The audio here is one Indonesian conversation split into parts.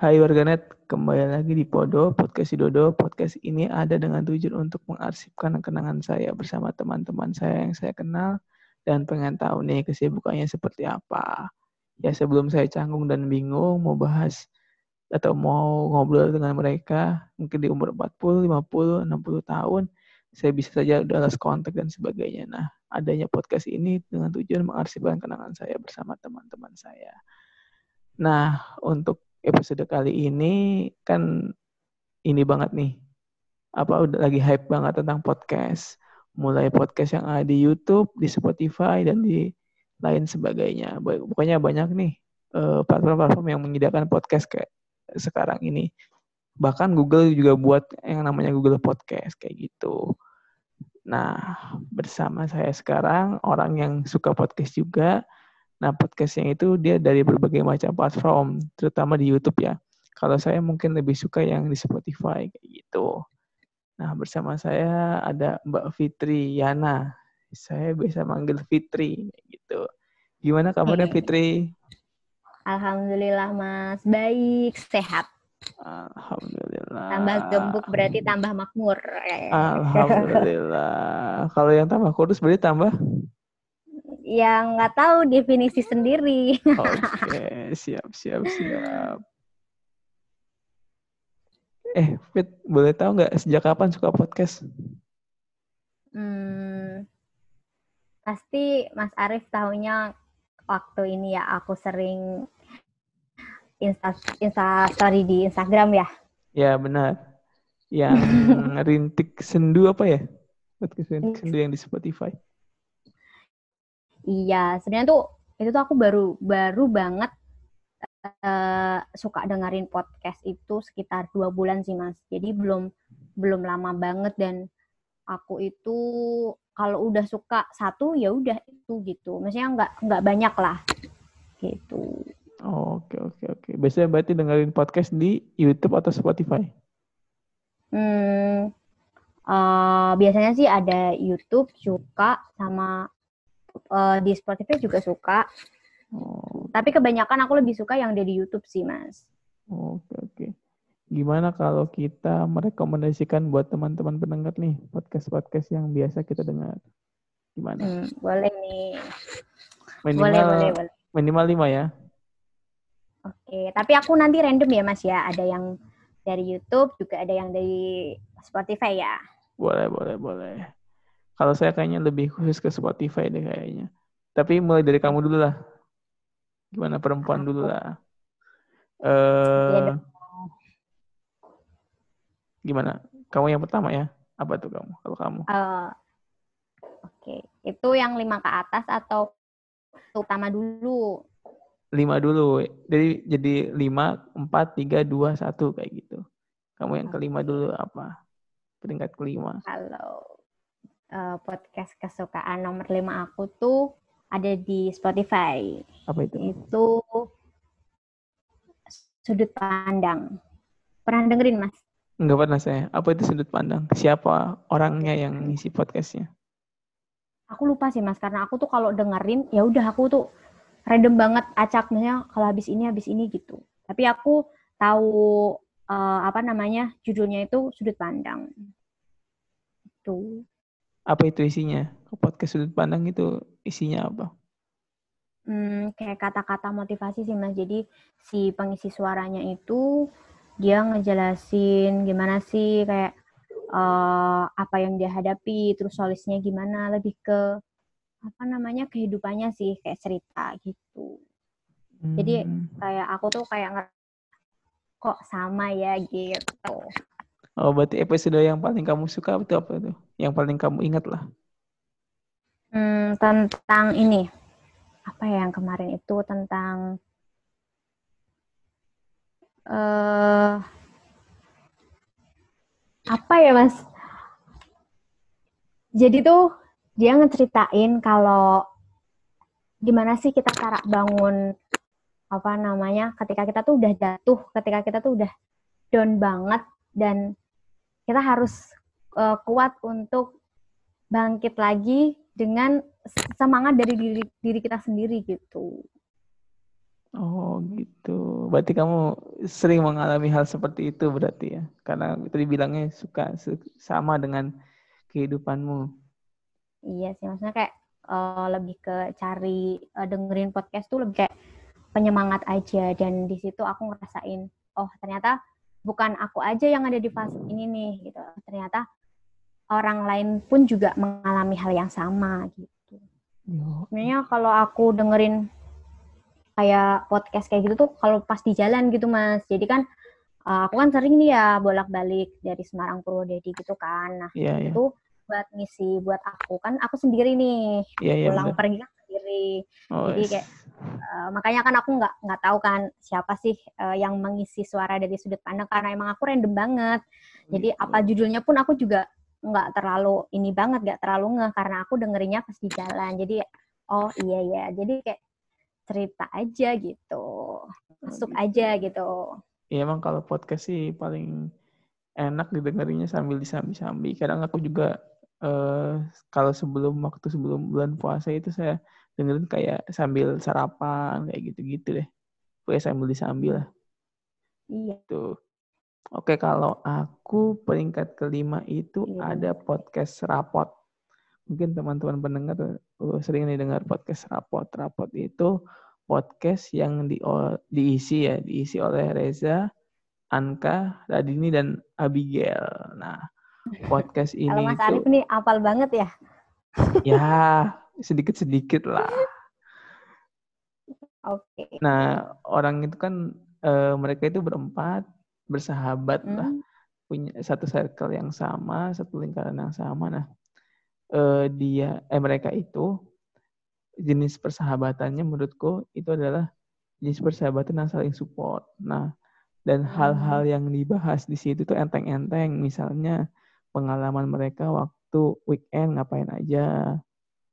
Hai warganet, kembali lagi di Podo, Podcast Dodo. Podcast ini ada dengan tujuan untuk mengarsipkan kenangan saya bersama teman-teman saya yang saya kenal dan pengen tahu nih kesibukannya seperti apa. Ya sebelum saya canggung dan bingung mau bahas atau mau ngobrol dengan mereka mungkin di umur 40, 50, 60 tahun, saya bisa saja udah lost kontak dan sebagainya. Nah, adanya podcast ini dengan tujuan mengarsipkan kenangan saya bersama teman-teman saya. Nah, untuk episode kali ini kan ini banget nih. Apa udah lagi hype banget tentang podcast. Mulai podcast yang ada di YouTube, di Spotify dan di lain sebagainya. Pokoknya banyak nih eh, platform-platform yang menyediakan podcast kayak sekarang ini. Bahkan Google juga buat yang namanya Google Podcast kayak gitu. Nah, bersama saya sekarang orang yang suka podcast juga Nah, podcastnya itu dia dari berbagai macam platform, terutama di YouTube ya. Kalau saya mungkin lebih suka yang di Spotify kayak gitu. Nah, bersama saya ada Mbak Fitri Yana. Saya bisa manggil Fitri gitu. Gimana kabarnya Fitri? Alhamdulillah Mas, baik, sehat. Alhamdulillah. Tambah gembuk berarti tambah makmur. Alhamdulillah. Kalau yang tambah kurus berarti tambah yang nggak tahu definisi sendiri. Oke, siap, siap, siap. Eh, Fit, boleh tahu nggak sejak kapan suka podcast? Hmm, pasti Mas Arief tahunya waktu ini ya aku sering insta, insta story di Instagram ya. Ya benar. Yang rintik sendu apa ya? Podcast rintik sendu yang di Spotify. Iya, sebenarnya tuh itu tuh aku baru baru banget uh, suka dengerin podcast itu sekitar dua bulan sih mas. Jadi belum belum lama banget dan aku itu kalau udah suka satu ya udah itu gitu. Maksudnya nggak nggak banyak lah gitu. Oh, oke oke oke. Biasanya berarti dengerin podcast di YouTube atau Spotify? Hmm, uh, biasanya sih ada YouTube suka sama uh, di Spotify juga suka. Oh. Tapi kebanyakan aku lebih suka yang dari YouTube sih, Mas. Oke, okay, oke. Okay. Gimana kalau kita merekomendasikan buat teman-teman pendengar nih podcast-podcast yang biasa kita dengar? Gimana? Hmm, boleh nih. Minimal, boleh, boleh, boleh. Minimal lima ya. Oke, tapi aku nanti random ya, Mas ya. Ada yang dari YouTube, juga ada yang dari Spotify ya. Boleh, boleh, boleh. Kalau saya kayaknya lebih khusus ke Spotify deh kayaknya. Tapi mulai dari kamu dulu lah. Gimana perempuan dulu lah. Uh, gimana? Kamu yang pertama ya? Apa tuh kamu? Kalau kamu? Uh, Oke, okay. itu yang lima ke atas atau utama dulu? Lima dulu. Jadi jadi lima, empat, tiga, dua, satu kayak gitu. Kamu yang kelima dulu apa? Peringkat kelima. Halo uh, podcast kesukaan nomor lima aku tuh ada di Spotify. Apa itu? Itu sudut pandang. Pernah dengerin, Mas? Enggak pernah saya. Apa itu sudut pandang? Siapa orangnya yang ngisi podcastnya? Aku lupa sih, Mas. Karena aku tuh kalau dengerin, ya udah aku tuh random banget acaknya kalau habis ini, habis ini gitu. Tapi aku tahu uh, apa namanya judulnya itu sudut pandang. Itu apa itu isinya? Podcast sudut pandang itu isinya apa? Hmm, kayak kata-kata motivasi sih mas. Jadi si pengisi suaranya itu dia ngejelasin gimana sih kayak uh, apa yang dia hadapi, terus solusinya gimana, lebih ke apa namanya kehidupannya sih kayak cerita gitu. Hmm. Jadi kayak aku tuh kayak kok sama ya gitu. Oh, berarti episode yang paling kamu suka itu apa itu? Yang paling kamu ingat lah. Hmm, tentang ini. Apa ya yang kemarin itu tentang uh, apa ya, Mas? Jadi tuh dia ngeceritain kalau gimana sih kita cara bangun apa namanya ketika kita tuh udah jatuh, ketika kita tuh udah down banget dan kita harus uh, kuat untuk bangkit lagi dengan semangat dari diri diri kita sendiri gitu. Oh gitu. Berarti kamu sering mengalami hal seperti itu berarti ya? Karena tadi bilangnya suka sama dengan kehidupanmu. Iya sih, maksudnya kayak uh, lebih ke cari uh, dengerin podcast tuh lebih kayak penyemangat aja dan di situ aku ngerasain oh ternyata bukan aku aja yang ada di fase ini nih gitu. Ternyata orang lain pun juga mengalami hal yang sama gitu. Sebenarnya kalau aku dengerin kayak podcast kayak gitu tuh kalau pas di jalan gitu mas jadi kan uh, aku kan sering nih ya bolak-balik dari Semarang Purwodadi gitu kan nah yeah, itu yeah. buat ngisi buat aku kan aku sendiri nih yeah, yeah, pulang bener. pergi kan sendiri oh, jadi kayak uh, makanya kan aku nggak nggak tahu kan siapa sih uh, yang mengisi suara dari sudut pandang karena emang aku random banget. Jadi gitu. apa judulnya pun aku juga nggak terlalu ini banget nggak terlalu nge karena aku dengerinnya pas di jalan. Jadi oh iya ya jadi kayak cerita aja gitu. Masuk gitu. aja gitu. Ya emang kalau podcast sih paling enak didengarinya sambil disambi-sambi. Kadang aku juga uh, kalau sebelum waktu sebelum bulan puasa itu saya dengerin kayak sambil sarapan kayak gitu-gitu deh pokoknya sambil disambi lah iya tuh oke kalau aku peringkat kelima itu iya. ada podcast rapot mungkin teman-teman pendengar uh, sering nih dengar podcast rapot rapot itu podcast yang di, diisi ya, diisi oleh Reza, Anka, Radini dan Abigail. Nah, podcast ini Kalau Mas Arif ini apal banget ya? ya, sedikit-sedikit lah. Oke. Okay. Nah, orang itu kan uh, mereka itu berempat, bersahabat hmm. lah, punya satu circle yang sama, satu lingkaran yang sama. Nah, uh, dia eh mereka itu jenis persahabatannya menurutku itu adalah jenis persahabatan yang saling support. Nah, dan hmm. hal-hal yang dibahas di situ tuh enteng-enteng, misalnya pengalaman mereka waktu weekend ngapain aja,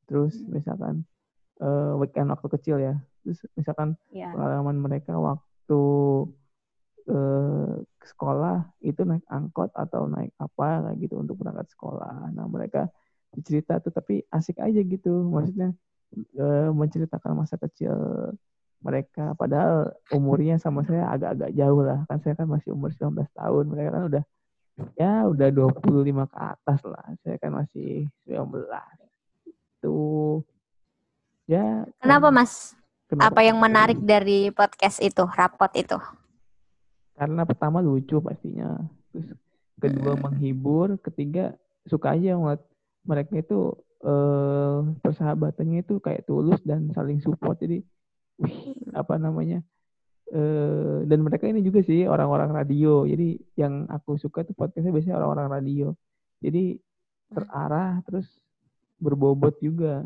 terus misalkan uh, weekend waktu kecil ya, terus misalkan yeah. pengalaman mereka waktu uh, sekolah itu naik angkot atau naik apa kayak gitu untuk berangkat sekolah. Nah mereka cerita tuh tapi asik aja gitu, maksudnya uh, menceritakan masa kecil mereka. Padahal umurnya sama saya agak-agak jauh lah. Kan saya kan masih umur 19 tahun. Mereka kan udah ya udah 25 ke atas lah. Saya kan masih 19 itu ya kenapa mas? kenapa? apa yang menarik dari podcast itu rapot itu? Karena pertama lucu pastinya terus kedua hmm. menghibur ketiga suka aja ngeliat mereka itu eh, persahabatannya itu kayak tulus dan saling support. Jadi wih, apa namanya eh, dan mereka ini juga sih orang-orang radio. Jadi yang aku suka tuh podcastnya biasanya orang-orang radio. Jadi terarah terus berbobot juga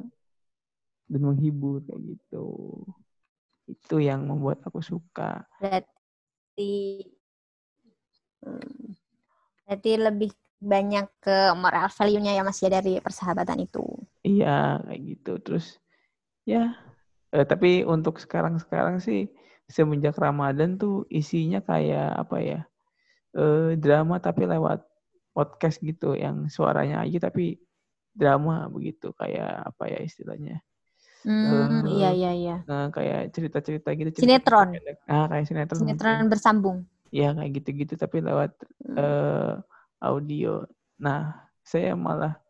dan menghibur kayak gitu itu yang membuat aku suka berarti hmm, berarti lebih banyak ke moral value-nya ya Mas ya dari persahabatan itu. Iya, kayak gitu. Terus ya eh, tapi untuk sekarang-sekarang sih semenjak Ramadan tuh isinya kayak apa ya? Eh, drama tapi lewat podcast gitu yang suaranya aja tapi drama begitu kayak apa ya istilahnya. Hmm, uh, iya iya iya. Nah, kayak cerita-cerita gitu. Cerita sinetron. Ah, kayak sinetron. Sinetron mungkin. bersambung. Iya, kayak gitu-gitu tapi lewat hmm. uh, audio. Nah, saya malah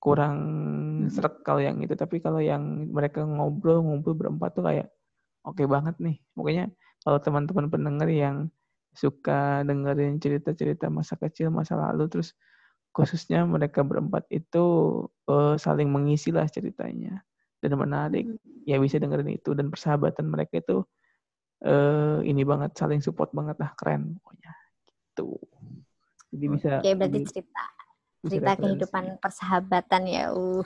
kurang hmm. serak kalau yang itu. Tapi kalau yang mereka ngobrol-ngobrol berempat tuh kayak oke okay banget nih. Pokoknya kalau teman-teman pendengar yang suka dengerin cerita-cerita masa kecil, masa lalu, terus khususnya mereka berempat itu uh, saling mengisi lah ceritanya dan menarik hmm. ya bisa dengerin itu dan persahabatan mereka itu uh, ini banget saling support banget lah keren pokoknya gitu jadi bisa. Oke, berarti jadi, cerita cerita kehidupan persahabatan ya. Uh.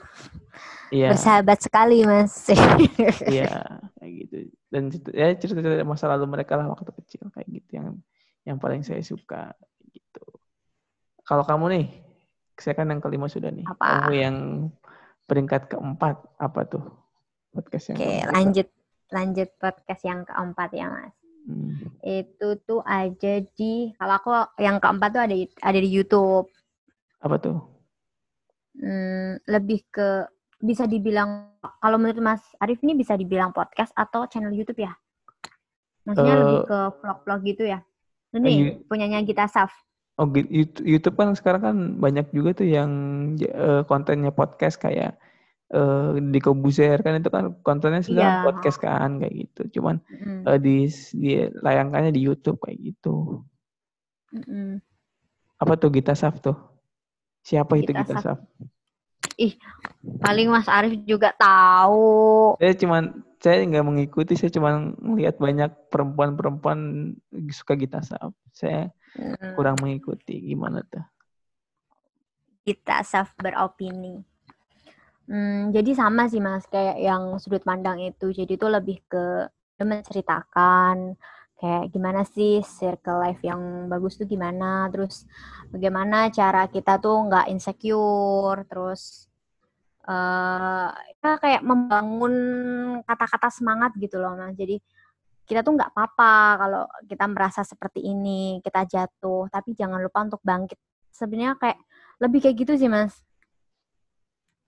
Iya. Bersahabat sekali, Mas. iya, kayak gitu. Dan ya cerita-cerita masa lalu mereka lah waktu kecil kayak gitu yang yang paling saya suka gitu. Kalau kamu nih, saya kan yang kelima sudah nih. Apa? Kamu yang peringkat keempat apa tuh? Podcast yang Oke, keempat. lanjut lanjut podcast yang keempat ya, Mas. Hmm. Itu tuh aja di kalau aku yang keempat tuh ada ada di YouTube. Apa tuh? Hmm, lebih ke bisa dibilang kalau menurut Mas Arif ini bisa dibilang podcast atau channel YouTube ya? Maksudnya Eh, lebih ke vlog-vlog gitu ya. Ini Yu- punyanya Gita Saf. Oh, YouTube kan sekarang kan banyak juga tuh yang eh, kontennya podcast kayak eh di Kobuzer kan itu kan kontennya sebenarnya Iya. podcast kan kayak gitu. Cuman Mm-mm. eh, di dilayangkannya di YouTube kayak gitu. Mm-mm. Apa tuh Gita Saf tuh? Siapa itu Gita Gita Saf. Saf? Paling Mas Arif juga tahu. Saya cuman saya nggak mengikuti, saya cuman melihat banyak perempuan-perempuan suka Gita Saf. Saya Mm, kurang mengikuti gimana tuh? Gita Saf beropini. Hmm, jadi sama sih Mas kayak yang sudut pandang itu. Jadi itu lebih ke menceritakan kayak gimana sih circle life yang bagus tuh gimana, terus bagaimana cara kita tuh nggak insecure, terus eh ya kayak membangun kata-kata semangat gitu loh Mas. Jadi kita tuh nggak apa-apa kalau kita merasa seperti ini, kita jatuh, tapi jangan lupa untuk bangkit. Sebenarnya kayak lebih kayak gitu sih Mas.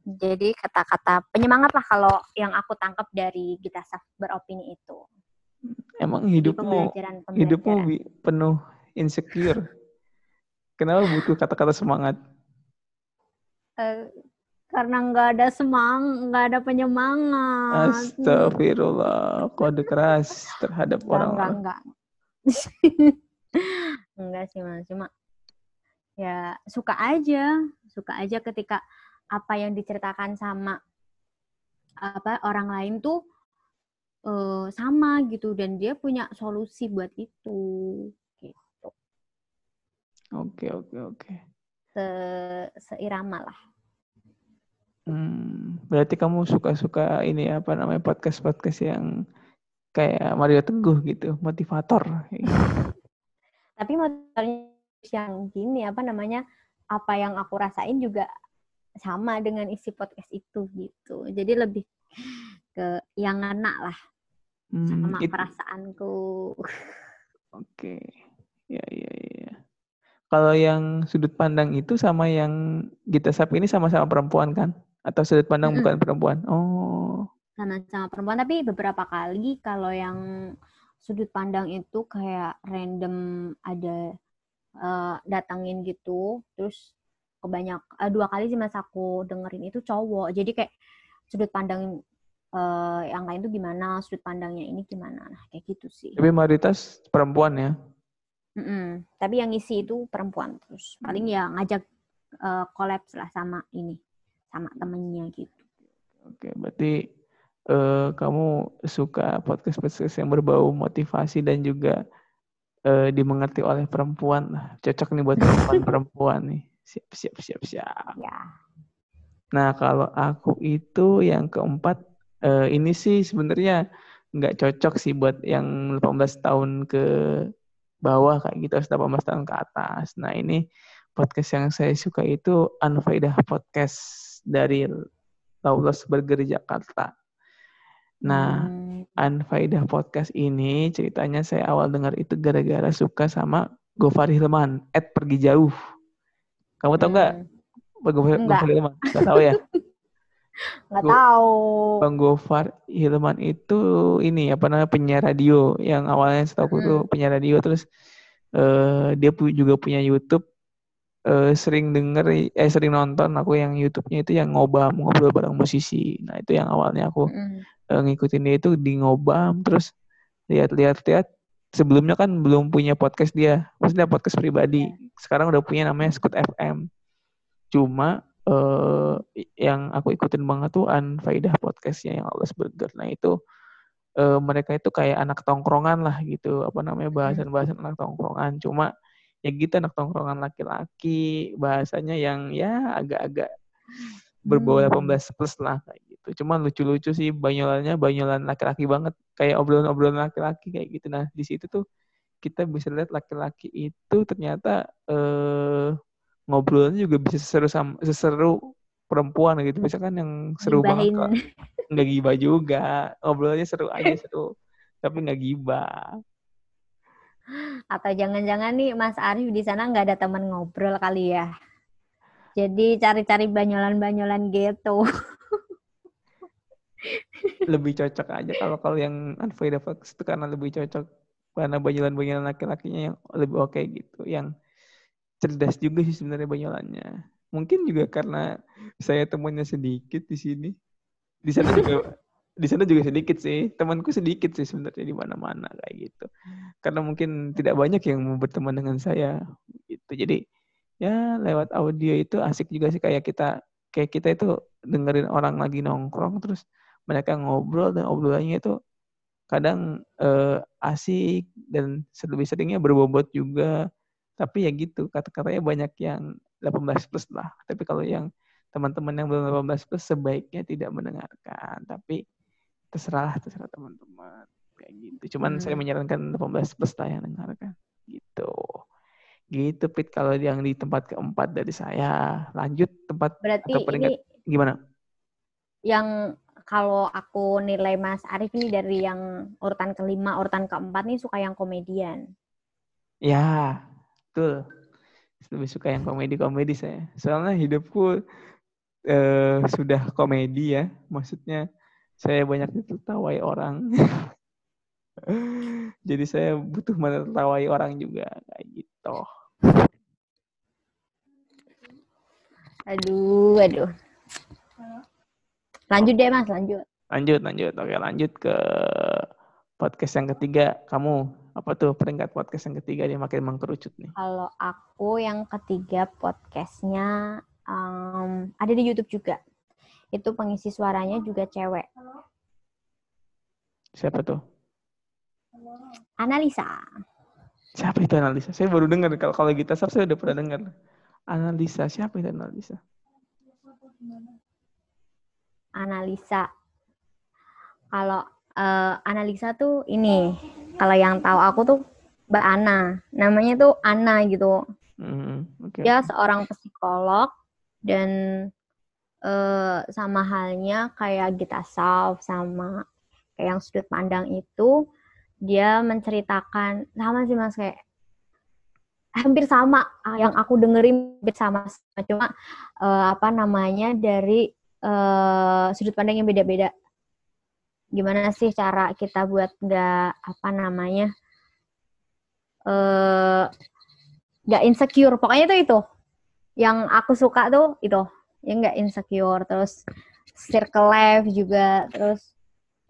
Jadi kata-kata penyemangat lah kalau yang aku tangkap dari Saf beropini itu. Emang hidupmu pembelajaran hidupmu pembelajaran. penuh insecure. Kenapa butuh kata-kata semangat? Eh, karena nggak ada semang, nggak ada penyemangat. Astagfirullah, kode keras terhadap Enggak, enggak, orang-orang. enggak. enggak sih mas, cuma ya suka aja, suka aja ketika apa yang diceritakan sama apa orang lain tuh eh, sama gitu dan dia punya solusi buat itu gitu Oke, oke, oke. Se seirama lah Hmm, berarti kamu suka-suka ini ya, apa namanya podcast-podcast yang kayak Mario Teguh gitu, motivator. gitu. tapi motornya yang gini apa namanya apa yang aku rasain juga sama dengan isi podcast itu gitu jadi lebih ke yang ngena lah Hmm, sama it- perasaanku Oke, ya, ya, ya. Kalau yang sudut pandang itu sama yang Gita Sap ini sama-sama perempuan kan? Atau sudut pandang bukan perempuan? Oh, sama-sama perempuan. Tapi beberapa kali kalau yang sudut pandang itu kayak random ada eh, datangin gitu terus kebanyak eh, dua kali sih mas aku dengerin itu cowok. Jadi kayak sudut pandang eh, yang lain tuh gimana sudut pandangnya ini gimana. Nah kayak gitu sih. Tapi mayoritas perempuan ya? Mm-mm. tapi yang isi itu perempuan terus. Paling ya ngajak eh, kolaps lah sama ini sama temennya gitu Oke, berarti eh, kamu suka podcast-podcast yang berbau motivasi dan juga eh, dimengerti oleh perempuan lah. Cocok nih buat perempuan-perempuan nih. Siap, siap, siap, siap. ya Nah, kalau aku itu yang keempat, eh, ini sih sebenarnya nggak cocok sih buat yang 18 tahun ke bawah kayak gitu, harus 18 tahun ke atas. Nah, ini podcast yang saya suka itu Unfaidah Podcast dari Lawless Burger Jakarta. Nah, Hmm, Unfaidah Podcast ini ceritanya saya awal dengar itu gara-gara suka sama Gofar Hilman, at pergi jauh. Kamu tahu nggak hmm. Gofar. Gofar Hilman? Nggak tahu ya? nggak tahu Bang Gofar Hilman itu ini apa namanya penyiar radio yang awalnya setahu Mm. tuh penyiar radio terus eh, dia juga punya YouTube eh, sering denger eh sering nonton aku yang YouTube-nya itu yang ngobam ngobrol bareng musisi. Nah, itu yang awalnya aku Mm. eh, ngikutin dia itu di ngobam terus lihat-lihat lihat sebelumnya kan belum punya podcast dia. Maksudnya podcast pribadi. Sekarang udah punya namanya Scoot FM. Cuma eh yang aku ikutin banget tuh Unfaidah podcastnya yang Alas Burger. Nah itu eh, mereka itu kayak anak tongkrongan lah gitu. Apa namanya bahasan-bahasan anak tongkrongan. Cuma ya gitu anak tongkrongan laki-laki. Bahasanya yang ya agak-agak berbau Hmm. 18 plus lah kayak gitu. Cuman lucu-lucu sih banyolannya banyolan laki-laki banget. Kayak obrolan-obrolan laki-laki kayak gitu. Nah di situ tuh kita bisa lihat laki-laki itu ternyata eh ngobrolnya juga bisa seseru sama seseru perempuan gitu. Misalkan yang seru banget Gibahin. kok. nggak gibah juga. Ngobrolnya seru aja seru. Tapi nggak gibah. Atau jangan-jangan nih Mas Arif di sana nggak ada teman ngobrol kali ya. Jadi cari-cari banyolan-banyolan gitu. Lebih cocok aja kalau kalau yang Unfaida Fox itu karena lebih cocok karena banyolan-banyolan laki-lakinya yang lebih oke gitu yang cerdas juga sih sebenarnya banyolannya mungkin juga karena saya temannya sedikit di sini di sana juga di sana juga sedikit sih. Temanku sedikit sih sebenarnya di mana-mana kayak gitu. Karena mungkin tidak banyak yang mau berteman dengan saya gitu. Jadi ya lewat audio itu asik juga sih. Kayak kita kayak kita itu dengerin orang lagi nongkrong terus mereka ngobrol dan obrolannya itu kadang uh, asik dan lebih seringnya berbobot juga. Tapi ya gitu kata-katanya banyak yang 18 plus lah. Tapi kalau yang teman-teman yang belum 18 plus sebaiknya tidak mendengarkan. Tapi terserah terserah teman-teman. Kayak gitu. Cuman hmm. saya menyarankan 18 plus lah yang dengarkan. Gitu. Gitu Pit. Kalau yang di tempat keempat dari saya lanjut tempat berarti atau peringkat ini gimana? yang kalau aku nilai Mas Arif ini dari yang urutan kelima urutan keempat nih suka yang komedian. Ya betul. Lebih suka yang komedi-komedi saya. Soalnya hidupku eh, sudah komedi ya maksudnya saya banyak ditertawai orang. Jadi saya butuh menertawai orang juga kayak gitu. Aduh, aduh. Lanjut deh mas, lanjut. Lanjut, lanjut. Oke, lanjut ke podcast yang ketiga. Kamu apa tuh peringkat podcast yang ketiga dia makin mengkerucut nih? Kalau aku yang ketiga podcastnya um, ada di YouTube juga itu pengisi suaranya juga cewek. Siapa tuh? Analisa. Siapa itu analisa? Saya baru dengar kalau kalau kita saya udah pernah dengar. Analisa siapa itu analisa? Analisa. Kalau uh, analisa tuh ini, kalau yang tahu aku tuh Mbak Ana. Namanya tuh Ana gitu. Mm, okay. Dia seorang psikolog dan uh, sama halnya kayak Gita Sauf sama kayak yang sudut pandang itu dia menceritakan sama sih mas kayak hampir sama ah, yang aku dengerin hampir sama cuma uh, apa namanya dari uh, sudut pandang yang beda-beda. Gimana sih cara kita buat nggak apa namanya nggak uh, insecure. Pokoknya itu itu. Yang aku suka tuh itu ya nggak insecure terus circle life juga terus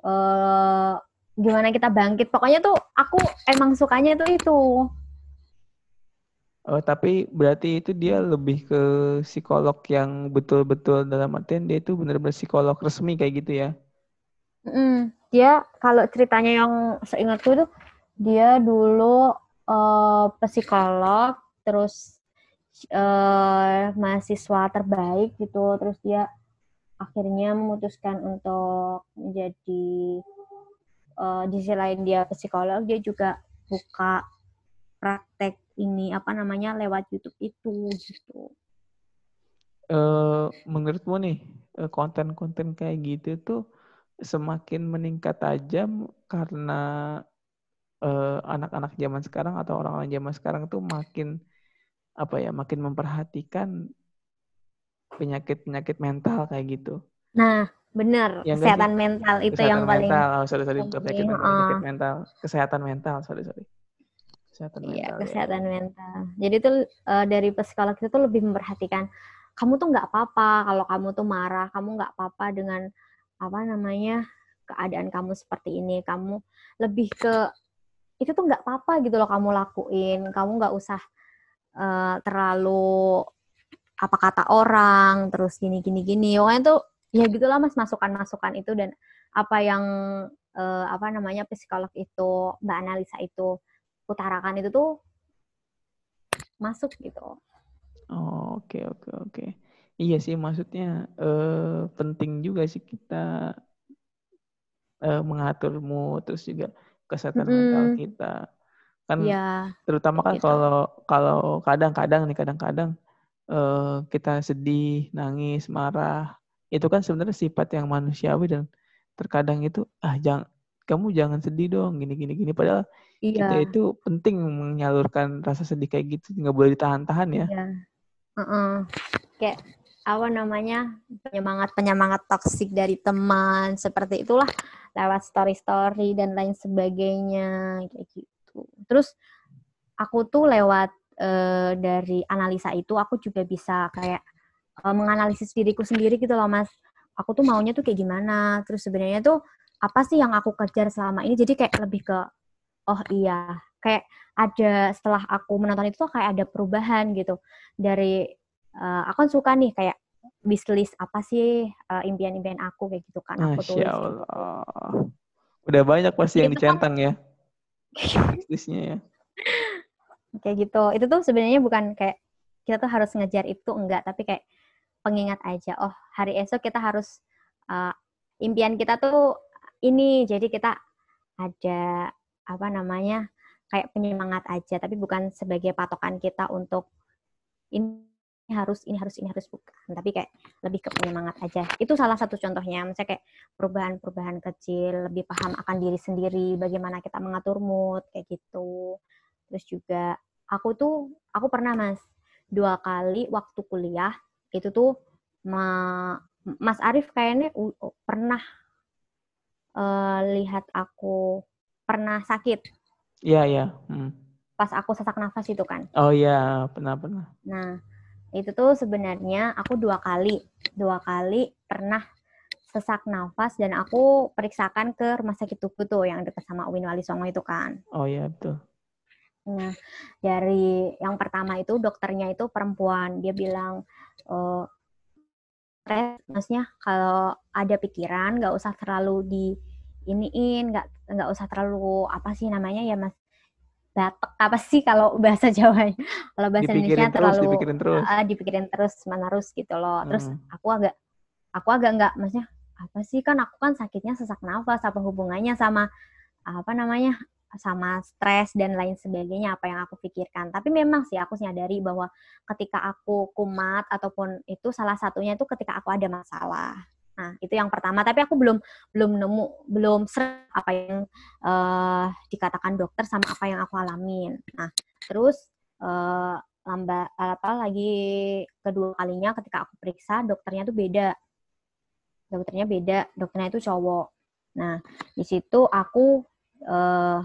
uh, gimana kita bangkit. Pokoknya tuh aku emang sukanya tuh itu. Oh, tapi berarti itu dia lebih ke psikolog yang betul-betul dalam artian dia itu benar-benar psikolog resmi kayak gitu ya? Mm, dia kalau ceritanya yang seingatku itu dia dulu uh, psikolog, terus uh, mahasiswa terbaik gitu terus dia akhirnya memutuskan untuk menjadi uh, di sisi lain dia psikolog dia juga buka praktek ini apa namanya lewat YouTube itu gitu. Uh, menurutmu nih konten-konten kayak gitu tuh semakin meningkat tajam karena anak-anak uh, zaman sekarang atau orang-orang zaman sekarang tuh makin apa ya makin memperhatikan penyakit-penyakit mental kayak gitu. Nah, benar. Ya, kesehatan mental itu kesehatan yang paling mental. Oh, sorry, sorry. Penyakit, mental, penyakit mental. Kesehatan mental, sorry, sorry. Kesehatan iya, mental. Ya. kesehatan ya. mental. Jadi itu uh, dari psikolog itu tuh lebih memperhatikan kamu tuh nggak apa-apa kalau kamu tuh marah, kamu nggak apa-apa dengan apa namanya keadaan kamu seperti ini. Kamu lebih ke itu tuh nggak apa-apa gitu loh kamu lakuin. Kamu nggak usah uh, terlalu apa kata orang terus gini gini gini. Pokoknya tuh ya gitulah mas masukan masukan itu dan apa yang uh, apa namanya psikolog itu mbak analisa itu utarakan itu tuh masuk gitu. Oh, oke oke oke. Iya sih maksudnya uh, penting juga sih kita uh, mengatur mood terus juga kesehatan mm -hmm. mental kita kan ya, terutama kan gitu. kalau kalau kadang-kadang nih kadang-kadang uh, kita sedih nangis marah itu kan sebenarnya sifat yang manusiawi dan terkadang itu ah jangan kamu jangan sedih dong gini gini gini padahal iya. kita itu penting menyalurkan rasa sedih kayak gitu nggak boleh ditahan-tahan ya iya. uh -uh. kayak apa namanya penyemangat penyemangat toksik dari teman seperti itulah lewat story story dan lain sebagainya kayak gitu Terus aku tuh lewat uh, dari analisa itu aku juga bisa kayak uh, menganalisis diriku sendiri gitu loh mas. Aku tuh maunya tuh kayak gimana. Terus sebenarnya tuh apa sih yang aku kejar selama ini? Jadi kayak lebih ke oh iya kayak ada setelah aku menonton itu tuh kayak ada perubahan gitu dari uh, aku kan suka nih kayak wishlist apa sih uh, impian-impian aku kayak gitu kan aku tulis. Masya Allah. Udah banyak pasti yang dicentang ya. Wishlistnya ya. kayak gitu. Itu tuh sebenarnya bukan kayak kita tuh harus ngejar itu enggak, tapi kayak pengingat aja. Oh, hari esok kita harus uh, impian kita tuh ini. Jadi kita ada apa namanya? kayak penyemangat aja, tapi bukan sebagai patokan kita untuk ini harus ini harus ini harus bukan. Tapi kayak lebih ke penyemangat aja. Itu salah satu contohnya. Misalnya kayak perubahan-perubahan kecil lebih paham akan diri sendiri bagaimana kita mengatur mood kayak gitu. Terus juga aku tuh aku pernah mas dua kali waktu kuliah itu tuh ma, Mas Arif kayaknya pernah uh, lihat aku pernah sakit. Iya iya. Hmm. pas aku sesak nafas itu kan. Oh iya pernah pernah. Nah itu tuh sebenarnya aku dua kali dua kali pernah sesak nafas dan aku periksakan ke rumah sakit tubuh tuh yang dekat sama Uin Wali Songo itu kan. Oh iya betul. Nah dari yang pertama itu dokternya itu perempuan dia bilang oh, maksudnya kalau ada pikiran nggak usah terlalu di iniin nggak nggak usah terlalu apa sih namanya ya mas batek apa sih kalau bahasa Jawa kalau bahasa dipikirin Indonesia terus, terlalu dipikirin terus. uh, dipikirin terus menerus gitu loh. Terus hmm. aku agak aku agak nggak maksudnya apa sih kan aku kan sakitnya sesak nafas apa hubungannya sama apa namanya sama stres dan lain sebagainya apa yang aku pikirkan. Tapi memang sih aku nyadari bahwa ketika aku kumat ataupun itu salah satunya itu ketika aku ada masalah Nah, itu yang pertama. Tapi aku belum belum nemu belum ser apa yang uh, dikatakan dokter sama apa yang aku alamin. Nah, terus uh, lamba apa lagi kedua kalinya ketika aku periksa dokternya tuh beda. Dokternya beda, dokternya itu cowok. Nah, di situ aku uh,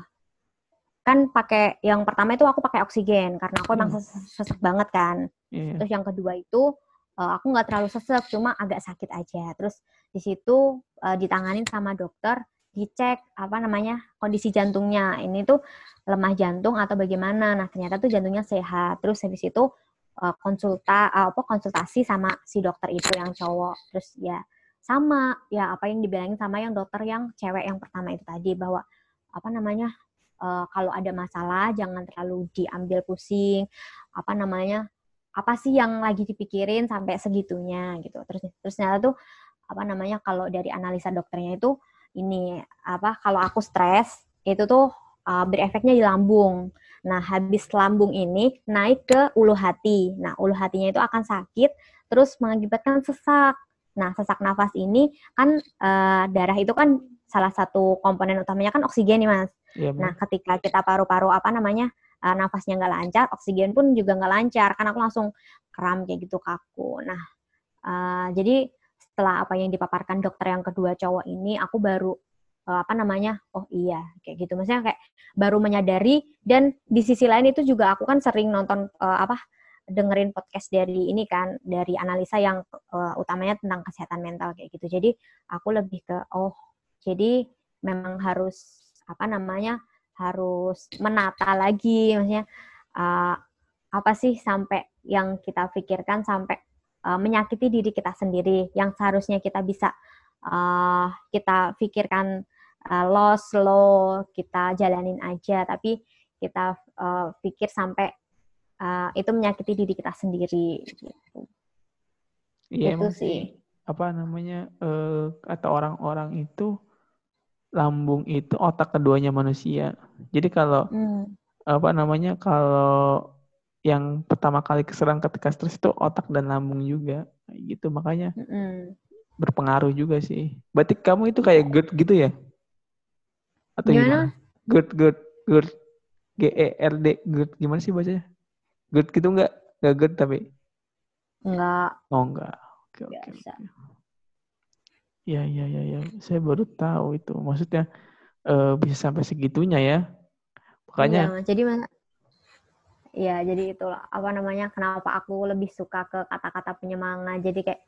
kan pakai yang pertama itu aku pakai oksigen karena aku emang hmm. sesek banget kan. Yeah. Terus yang kedua itu uh, aku nggak terlalu sesek, cuma agak sakit aja. Terus di situ uh, ditanganin sama dokter, dicek apa namanya kondisi jantungnya. Ini tuh lemah jantung atau bagaimana? Nah ternyata tuh jantungnya sehat. Terus habis itu uh, konsulta uh, apa konsultasi sama si dokter itu yang cowok. Terus ya sama ya apa yang dibilangin sama yang dokter yang cewek yang pertama itu tadi bahwa apa namanya uh, kalau ada masalah jangan terlalu diambil pusing apa namanya apa sih yang lagi dipikirin sampai segitunya gitu. Terus terus ternyata tuh apa namanya kalau dari analisa dokternya itu ini apa kalau aku stres itu tuh uh, berefeknya di lambung. Nah habis lambung ini naik ke ulu hati. Nah ulu hatinya itu akan sakit terus mengakibatkan sesak. Nah sesak nafas ini kan uh, darah itu kan salah satu komponen utamanya kan oksigen nih mas. Ya, nah ketika kita paru-paru apa namanya uh, nafasnya nggak lancar, oksigen pun juga nggak lancar, karena aku langsung kram kayak gitu kaku. Nah, uh, jadi setelah apa yang dipaparkan dokter yang kedua cowok ini, aku baru uh, apa namanya, oh iya kayak gitu. Maksudnya kayak baru menyadari dan di sisi lain itu juga aku kan sering nonton uh, apa dengerin podcast dari ini kan dari analisa yang uh, utamanya tentang kesehatan mental kayak gitu. Jadi aku lebih ke oh jadi memang harus apa namanya harus menata lagi maksudnya uh, apa sih sampai yang kita pikirkan sampai uh, menyakiti diri kita sendiri yang seharusnya kita bisa uh, kita pikirkan uh, loss slow kita jalanin aja tapi kita uh, pikir sampai uh, itu menyakiti diri kita sendiri gitu. Iya, itu sih. Apa namanya uh, kata orang-orang itu lambung itu otak keduanya manusia. Jadi kalau hmm. apa namanya kalau yang pertama kali keserang ketika stres itu otak dan lambung juga gitu makanya hmm. berpengaruh juga sih. Berarti kamu itu kayak GERD gitu ya? Atau gimana? gimana? GERD GERD GERD G E R D GERD gimana sih bacanya? GERD gitu enggak? Enggak GERD tapi? Enggak. Oh enggak. Oke oke. Iya, iya, iya, ya. Saya baru tahu itu. Maksudnya uh, bisa sampai segitunya ya. Makanya Iya, jadi mas- ya jadi itulah apa namanya kenapa aku lebih suka ke kata-kata penyemangat. Jadi kayak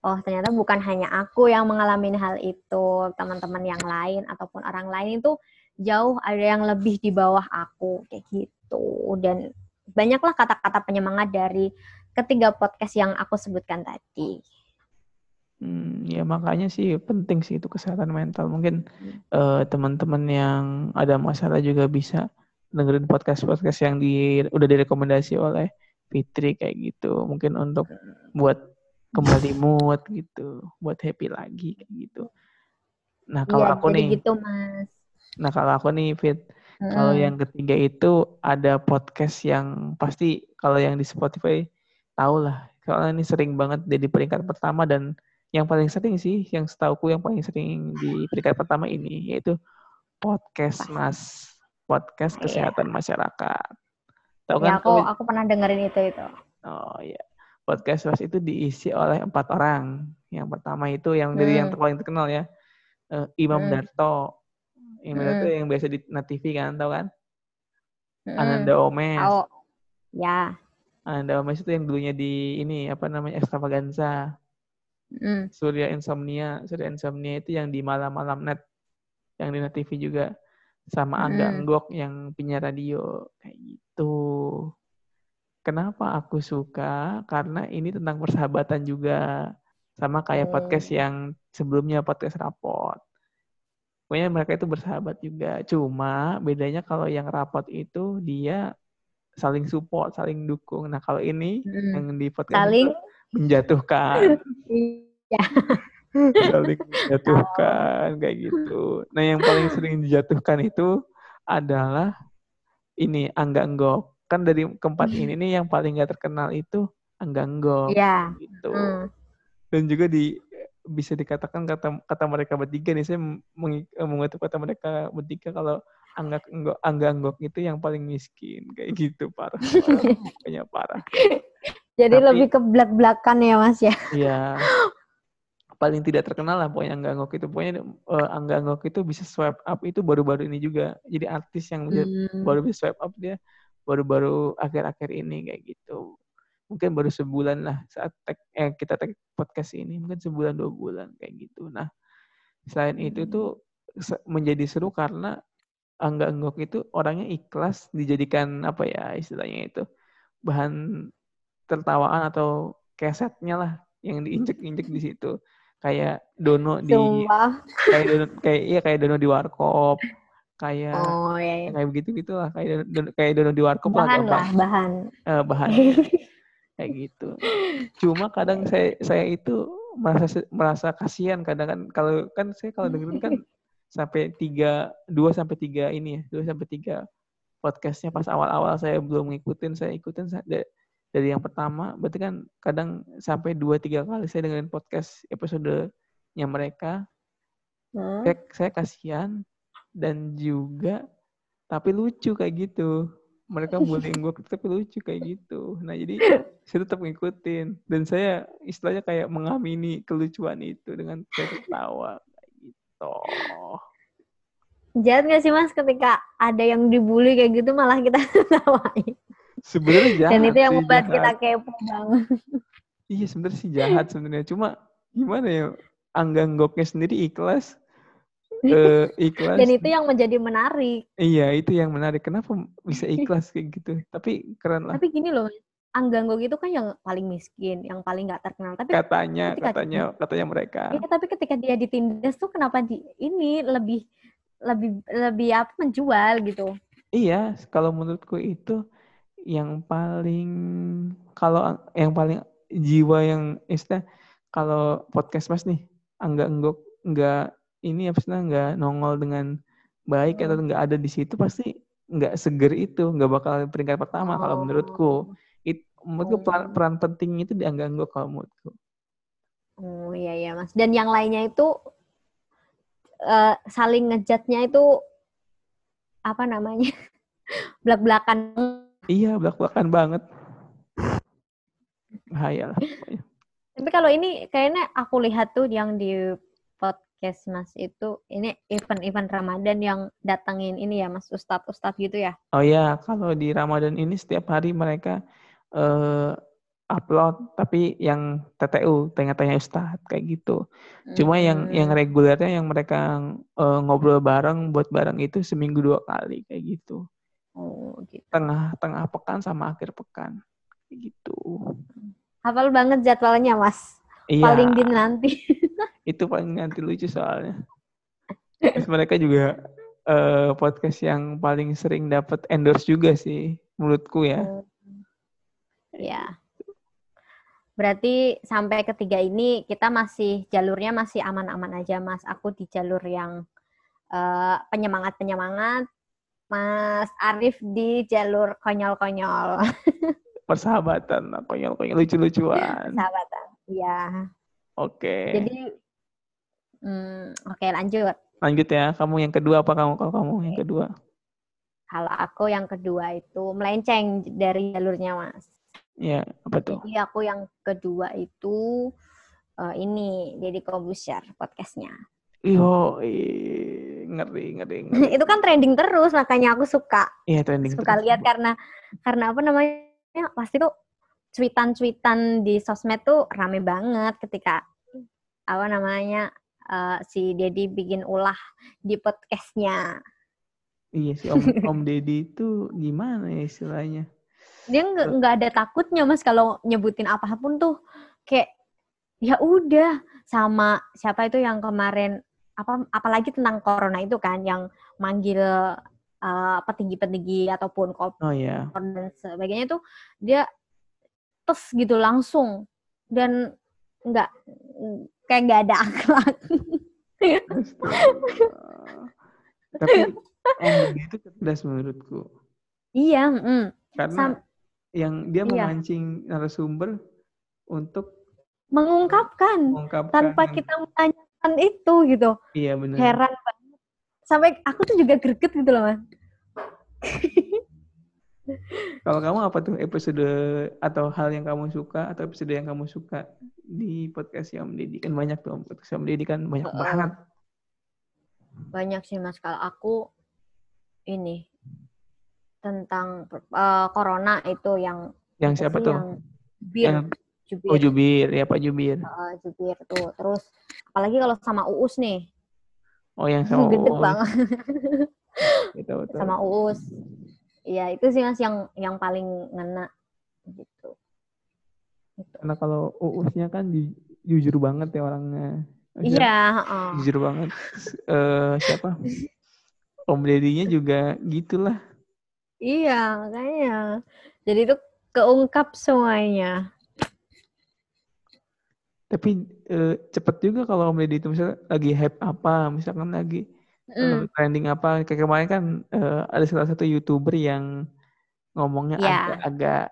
oh ternyata bukan hanya aku yang mengalami hal itu, teman-teman yang lain ataupun orang lain itu jauh ada yang lebih di bawah aku kayak gitu. Dan banyaklah kata-kata penyemangat dari ketiga podcast yang aku sebutkan tadi. Hmm, ya makanya sih penting sih itu kesehatan mental. Mungkin eh, teman-teman yang ada masalah juga bisa dengerin podcast-podcast yang di udah direkomendasi oleh Fitri kayak gitu. Mungkin untuk buat kembali mood gitu, buat happy lagi kayak gitu. Nah, kalau Iya, aku nih, gitu mas. nah kalau aku nih Fit, kalau Mm-mm. yang ketiga itu ada podcast yang pasti kalau yang di Spotify tahu lah. Soalnya ini sering banget jadi peringkat pertama dan yang paling sering sih, yang setauku yang paling sering di peringkat pertama ini yaitu podcast? Mas, podcast Iya. kesehatan masyarakat. Tahu Ya kan? aku aku pernah dengerin itu itu. Oh iya. Podcast Mas itu diisi oleh empat orang. Yang pertama itu yang dari yang Hmm. paling terkenal ya, eh, Imam Hmm. Darto. Imam Darto Hmm. yang biasa di Net TV kan, tahu kan? Mm-mm. Ananda Omes. Tahu. Ya. Ananda Omes itu yang dulunya di ini apa namanya Extravaganza. Mm. Surya Insomnia. Surya Insomnia itu yang di malam-malam net. Yang di Net TV juga. Sama Angga Mm. Enggok yang penyiar radio. Kayak gitu. Kenapa aku suka? Karena ini tentang persahabatan juga. Sama kayak podcast Oh. yang sebelumnya podcast rapot. Pokoknya mereka itu bersahabat juga. Cuma bedanya kalau yang rapot itu dia saling support, saling dukung. Nah kalau ini Mm. yang di podcast Saling itu menjatuhkan, iya. saling menjatuhkan kayak gitu. Nah yang paling sering dijatuhkan itu adalah ini Angga Enggok. Kan dari keempat ini nih yang paling gak terkenal itu Angga Enggok Iya. gitu. Mm. Dan juga di bisa dikatakan kata kata mereka bertiga nih saya meng, mengutip kata mereka bertiga kalau Angga Enggok, Angga Enggok itu yang paling miskin kayak gitu parah. Pokoknya parah. Jadi Tapi- lebih ke belak-belakan ya Mas ya. Iya. Paling tidak terkenal lah pokoknya Angga Enggok itu. Pokoknya eh, Angga Enggok itu bisa swipe up itu baru-baru ini juga. Jadi artis yang bisa, Mm. baru bisa swipe up dia baru-baru akhir-akhir ini kayak gitu. Mungkin baru sebulan lah saat tag, eh, kita tag podcast ini. Mungkin sebulan dua bulan kayak gitu. Nah, selain itu tuh menjadi seru karena Angga Enggok itu orangnya ikhlas dijadikan apa ya istilahnya itu bahan tertawaan atau kesetnya lah yang diinjek-injek di situ kayak Dono di Sumpah. kayak Dono kayak iya kayak Dono di warkop kayak Oh ya. ya. kayak begitu gitulah kayak Dono, kayak Dono di warkop lah Bahan gampang lah, bahan. eh, bahan kayak gitu cuma kadang saya saya itu merasa merasa kasihan kadang kan kalau kan saya kalau dengerin kan sampai tiga dua sampai tiga ini ya dua sampai tiga podcastnya pas awal-awal saya belum ngikutin saya ikutin sa- da- dari yang pertama berarti kan kadang sampai dua tiga kali saya dengerin podcast episodenya mereka Hmm. saya, saya kasihan dan juga tapi lucu kayak gitu mereka bullying gue tapi lucu kayak gitu nah jadi saya tetap ngikutin dan saya istilahnya kayak mengamini kelucuan itu dengan saya ketawa kayak gitu Jahat gak sih Mas ketika ada yang dibully kayak gitu malah kita tawain. Sebenarnya jahat Dan itu yang membuat kita kepo banget. iya sebenarnya sih jahat sebenarnya cuma gimana ya Angga Nggoknya sendiri ikhlas eh, ikhlas Dan itu yang menjadi menarik. iya itu yang menarik kenapa bisa ikhlas kayak gitu tapi keren lah Tapi gini loh, Angganggok itu kan yang paling miskin, yang paling nggak terkenal. Tapi katanya ketika- katanya katanya mereka Iya, tapi ketika dia ditindas tuh kenapa di ini lebih lebih lebih apa menjual gitu. iya kalau menurutku itu yang paling kalau yang paling jiwa yang istilah kalau podcast mas nih enggak enggak enggak ini apa sih enggak nongol dengan baik atau Hmm. enggak ada di situ pasti enggak seger itu enggak bakal peringkat pertama kalau menurutku it, menurutku peran, Oh. peran penting itu di enggak enggak kalau menurutku Oh iya iya Mas. Dan yang lainnya itu eh, saling ngejatnya itu apa namanya? Belak-belakan. Iya belak belakan banget bahaya lah. Tapi kalau ini kayaknya aku lihat tuh yang di podcast Mas itu ini event-event Ramadan yang datangin ini ya Mas ustadz-ustadz gitu ya? Oh ya, kalau di Ramadan ini setiap hari mereka uh, upload tapi yang TTU tanya-tanya ustadz kayak gitu. Cuma hmm. yang yang regulernya yang mereka uh, ngobrol bareng buat bareng itu seminggu dua kali kayak gitu. Oh, gitu. Tengah tengah pekan sama akhir pekan. Gitu. Hafal banget jadwalnya, Mas. Iya. Paling dinanti. itu paling nanti lucu soalnya. Terus mereka juga uh, podcast yang paling sering dapat endorse juga sih menurutku ya. Ya. Berarti sampai ketiga ini kita masih jalurnya masih aman-aman aja, Mas. Aku di jalur yang uh, penyemangat-penyemangat. Mas Arif di jalur konyol-konyol. Persahabatan, konyol-konyol, lucu-lucuan. Persahabatan, iya. Oke. Okay. Jadi, hmm, oke okay, lanjut. Lanjut ya. Kamu yang kedua apa kamu? Kalau kamu okay. yang kedua? Kalau aku yang kedua itu melenceng dari jalurnya, Mas. Iya, apa tuh? Jadi aku yang kedua itu uh, ini Deddy Kobusier podcastnya. Iyo, ngeri, ngeri, ngeri. itu kan trending terus, makanya aku suka. Iya, trending Suka terus. lihat karena karena apa namanya? Pasti tuh cuitan-cuitan di sosmed tuh rame banget ketika apa namanya uh, si Dedi bikin ulah di podcastnya. Iya sih Om Om Dedi itu gimana ya istilahnya? dia nggak nggak ada takutnya mas kalau nyebutin apa pun tuh kayak ya udah sama siapa itu yang kemarin apa apalagi tentang corona itu kan yang manggil uh, petinggi-petinggi ataupun kopi oh, yeah. dan sebagainya tuh dia tes gitu langsung dan nggak kayak nggak ada akhlak. Tapi om itu cerdas menurutku. Iya, mm. karena Sam yang dia iya. memancing narasumber untuk mengungkapkan, mengungkapkan tanpa kita menanyakan itu gitu. Iya benar. Heran banget. Sampai aku tuh juga greget gitu loh, Mas. Kalau kamu apa tuh episode atau hal yang kamu suka atau episode yang kamu suka di podcast yang mendidik kan banyak tuh podcast yang mendidik kan banyak uh, banget. Banyak sih mas. Kalau aku ini tentang uh, corona itu yang yang siapa tuh? Yang. Yang, Jubir. Oh Jubir, ya Pak Jubir. Uh, Jubir tuh. Terus apalagi kalau sama Uus nih. Oh yang sama Gede banget. gitu, betul. Sama Uus. Iya, itu sih Mas yang yang paling ngena gitu. gitu. Karena kalau Uusnya kan jujur banget ya orangnya. Iya, uh. Jujur banget. uh, siapa? Om Dedinya juga gitulah Iya, makanya. Jadi itu keungkap semuanya. Tapi e, cepet juga kalau Om Deddy itu misalnya lagi hype apa, misalkan lagi mm. trending apa. Kayak kemarin kan e, ada salah satu youtuber yang ngomongnya yeah. agak-agak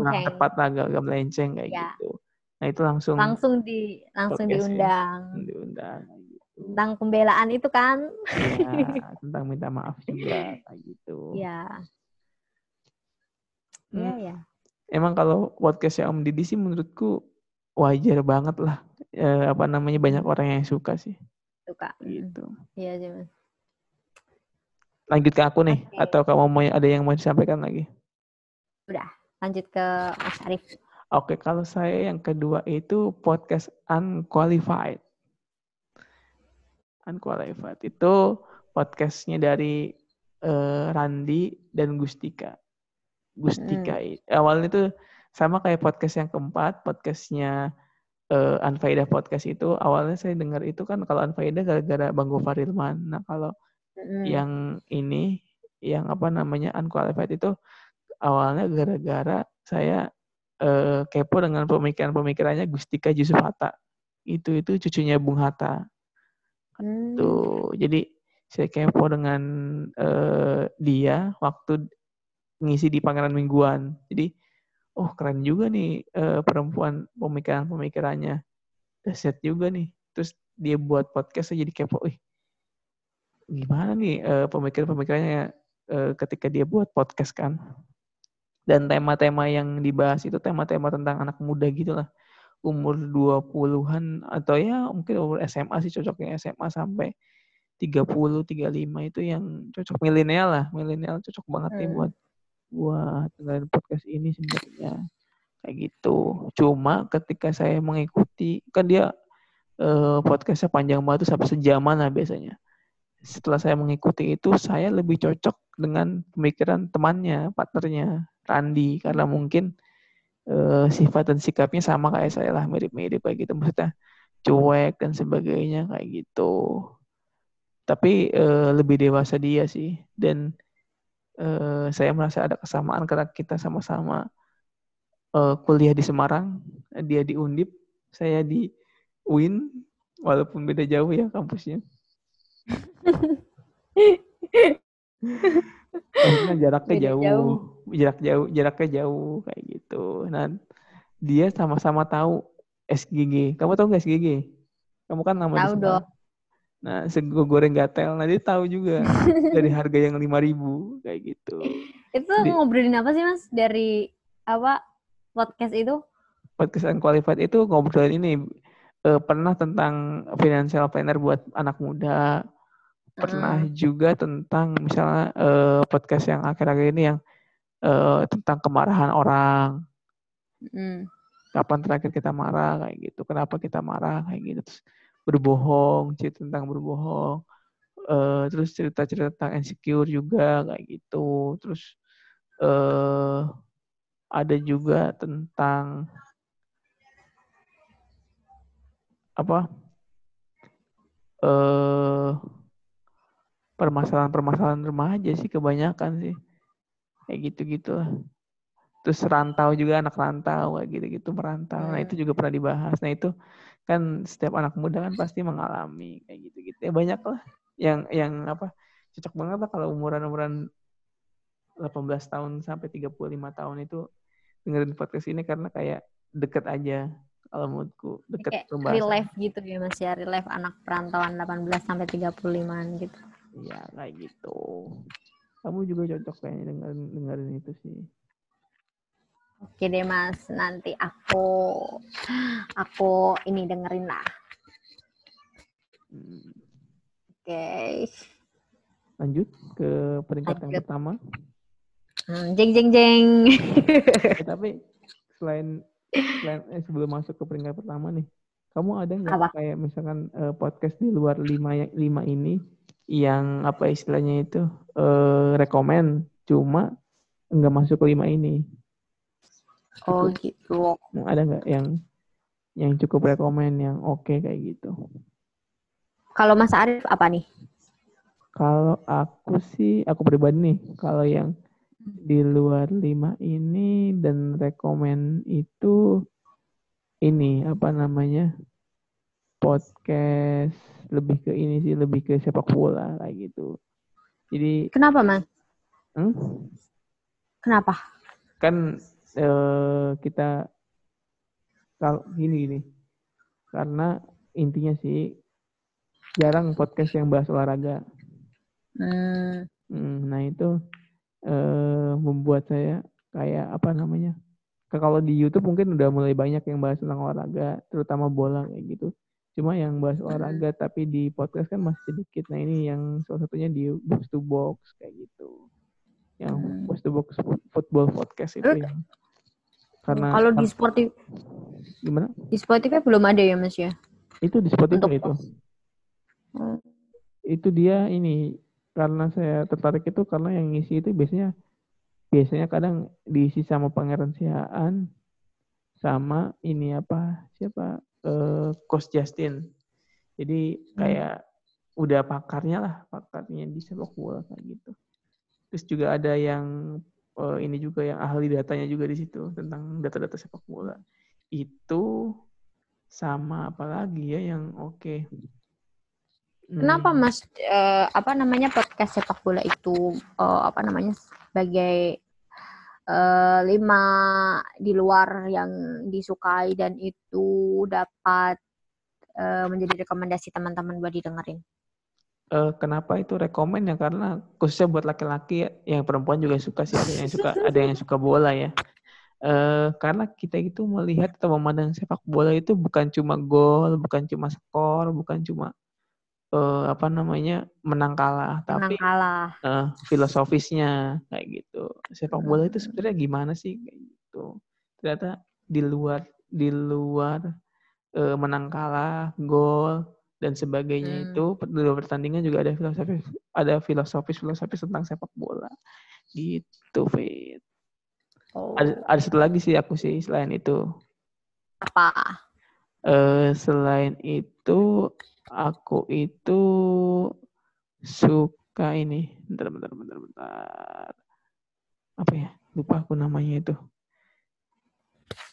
kurang tepat lah, agak-agak melenceng kayak yeah. gitu. Nah itu langsung langsung di langsung diundang. Diundang tentang pembelaan itu kan. Ya, tentang minta maaf juga kayak gitu. Iya. Iya hmm. ya. Emang kalau podcastnya Om Didi sih menurutku wajar banget lah. E, apa namanya banyak orang yang suka sih. Suka. Gitu. Iya sih mas. Lanjut ke aku nih, okay. atau kamu mau ada yang mau disampaikan lagi? Udah, lanjut ke Mas Arif. Oke, kalau saya yang kedua itu podcast Unqualified. Unqualified itu podcastnya dari uh, Randi dan Gustika. Gustika hmm. awalnya itu sama kayak podcast yang keempat, podcastnya uh, Anfaida podcast itu awalnya saya dengar itu kan kalau Anfaida gara-gara Bang Gofar Ilman. Nah kalau hmm. yang ini yang apa namanya Unqualified itu awalnya gara-gara saya uh, kepo dengan pemikiran-pemikirannya Gustika Yusuf Hatta. Itu itu cucunya Bung Hatta. Hmm. Tuh, jadi saya kepo dengan uh, dia waktu ngisi di Pangeran Mingguan. Jadi, oh keren juga nih uh, perempuan pemikiran-pemikirannya. Dahsyat juga nih. Terus dia buat podcast jadi kepo. Ih, gimana nih uh, pemikiran-pemikirannya uh, ketika dia buat podcast kan? Dan tema-tema yang dibahas itu tema-tema tentang anak muda gitu lah. umur 20-an atau ya mungkin umur SMA sih cocoknya SMA sampai 30 35 itu yang cocok milenial lah milenial cocok banget nih Hmm. buat buat dengerin podcast ini sebenarnya. Kayak gitu. Cuma ketika saya mengikuti kan dia eh, podcastnya panjang banget sampai sejaman lah biasanya. Setelah saya mengikuti itu saya lebih cocok dengan pemikiran temannya partnernya Randi. Karena mungkin eh, sifat dan sikapnya sama kayak saya lah mirip-mirip kayak gitu. Maksudnya cuek dan sebagainya kayak gitu. Tapi eh, lebih dewasa dia sih. Dan eh, saya merasa ada kesamaan karena kita sama-sama eh, kuliah di Semarang dia di Undip saya di UIN walaupun beda jauh ya kampusnya Maksudnya jaraknya Beda jauh, jauh. jarak jauh, jaraknya jauh kayak gitu. Nah, dia sama-sama tahu SGG. Kamu tahu nggak SGG? Kamu kan nama di Tahu dong. Nah, sego goreng gatel. Nah, dia tahu juga dari harga yang 5000 kayak gitu. Itu Di- ngobrolin apa sih mas dari apa podcast itu? Podcast Unqualified itu ngobrolin ini eh, pernah tentang financial planner buat anak muda. Pernah juga tentang misalnya eh, podcast yang akhir-akhir ini yang eh, tentang kemarahan orang. Hmm. kapan terakhir kita marah kayak gitu kenapa kita marah kayak gitu terus berbohong cerita tentang berbohong Eh, terus cerita-cerita tentang insecure juga kayak gitu. Terus eh ada juga tentang apa eh permasalahan-permasalahan remaja sih kebanyakan sih. Kayak gitu-gitu lah terus rantau juga anak rantau kayak gitu-gitu merantau. Nah Hmm. itu juga pernah dibahas. Nah itu kan setiap anak muda kan pasti mengalami kayak gitu-gitu. Ya banyak lah yang yang apa cocok banget lah kalau umuran-umuran 18 tahun sampai 35 tahun itu dengerin podcast ini karena kayak deket aja kalau menurutku deket Kayak pembahasan. real life gitu ya mas ya, real life anak perantauan 18 sampai 35 gitu. Iya kayak gitu. Kamu juga cocok kayaknya dengerin dengerin itu sih Oke deh mas, nanti aku aku ini dengerin lah. Oke. lanjut ke peringkat yang Lanjut. pertama Hmm, jeng jeng jeng. Eh, tapi selain selain eh, sebelum masuk ke peringkat pertama nih, kamu ada nggak kayak misalkan eh, podcast di luar lima ya- lima ini yang apa istilahnya itu eh rekomen cuma nggak masuk ke lima ini? Oh gitu. Ada nggak yang yang cukup rekomen yang oke kayak gitu? Kalau Mas Arif apa nih? Kalau aku sih, aku pribadi nih, kalau yang di luar lima ini dan rekomen itu ini apa namanya podcast lebih ke ini sih lebih ke sepak bola kayak gitu. Jadi Kenapa Mas? hmm, Kenapa? kan eh, kita kalau gini gini karena intinya sih jarang podcast yang bahas olahraga. Hmm, Hmm, nah itu eh membuat saya kayak apa namanya? Kalau di YouTube mungkin udah mulai banyak yang bahas tentang olahraga, terutama bola kayak gitu. Cuma yang bahas olahraga tapi di podcast kan masih sedikit. Nah ini yang salah satunya di box to box kayak gitu. Yang Hmm. box to box football podcast itu Eh, yang karena kalau di Spotify gimana? di Spotify belum ada ya Mas ya? Itu di Spotify Untuk itu. Hmm. itu dia ini karena saya tertarik itu karena yang ngisi itu biasanya biasanya kadang diisi sama Pangeran Sihaan sama ini apa siapa eh Coach Justin jadi kayak udah pakarnya lah pakarnya di sepak bola kayak gitu terus juga ada yang eh, ini juga yang ahli datanya juga di situ tentang data-data sepak bola itu sama apa lagi ya yang oke Kenapa Hmm. Mas eh, apa namanya podcast sepak bola itu eh, apa namanya sebagai eh, lima di luar yang disukai dan itu dapat eh, menjadi rekomendasi teman-teman buat didengerin? Eh, kenapa itu rekomen ya karena khususnya buat laki-laki ya, yang perempuan juga suka sih ada yang suka ada yang suka bola ya uh, karena kita itu melihat atau memandang sepak bola itu bukan cuma gol, bukan cuma skor, bukan cuma uh, apa namanya menang kalah, Menang tapi kalah. uh, filosofisnya kayak gitu. Sepak bola itu sebenarnya gimana sih kayak gitu. Ternyata di luar di luar uh, menang kalah, gol dan sebagainya Hmm. itu di luar pertandingan juga ada filosofis ada filosofis filosofis tentang sepak bola gitu Fit. Oh. Ada, ada satu lagi sih aku sih selain itu. Apa? Eh selain itu aku itu suka ini. Bentar, bentar, bentar, bentar. Apa ya? Lupa aku namanya itu.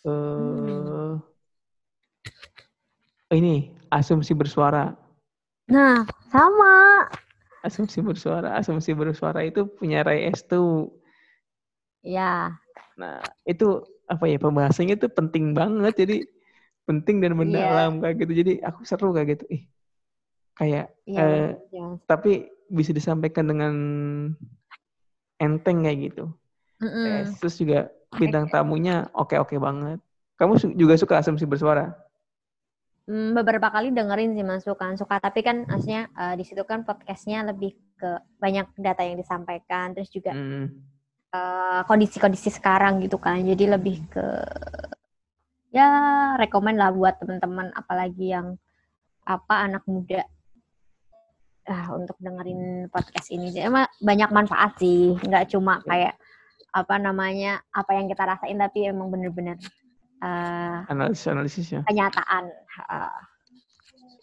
Eh ini asumsi bersuara. Nah, sama. Asumsi bersuara, asumsi bersuara itu punya Ray Estu. Ya, Nah, itu apa ya pembahasannya itu penting banget jadi penting dan mendalam kayak gitu. Jadi aku seru kayak gitu. Ih. Kayak iya. eh, benar. tapi bisa disampaikan dengan enteng kayak gitu. Mm-mm. Eh, Terus juga bintang tamunya oke-oke banget. Kamu juga suka asumsi bersuara? Hmm, beberapa kali dengerin sih masukan suka tapi kan maksudnya eh, di situ kan podcastnya lebih ke banyak data yang disampaikan terus juga Hmm. eh, kondisi-kondisi sekarang gitu kan. Jadi lebih ke ya rekomen lah buat teman-teman apalagi yang apa anak muda. Ah untuk dengerin podcast ini. Jadi emang banyak manfaat sih. Nggak cuma kayak apa namanya apa yang kita rasain tapi emang bener-bener eh, Analisis-analisisnya. kenyataan Ah,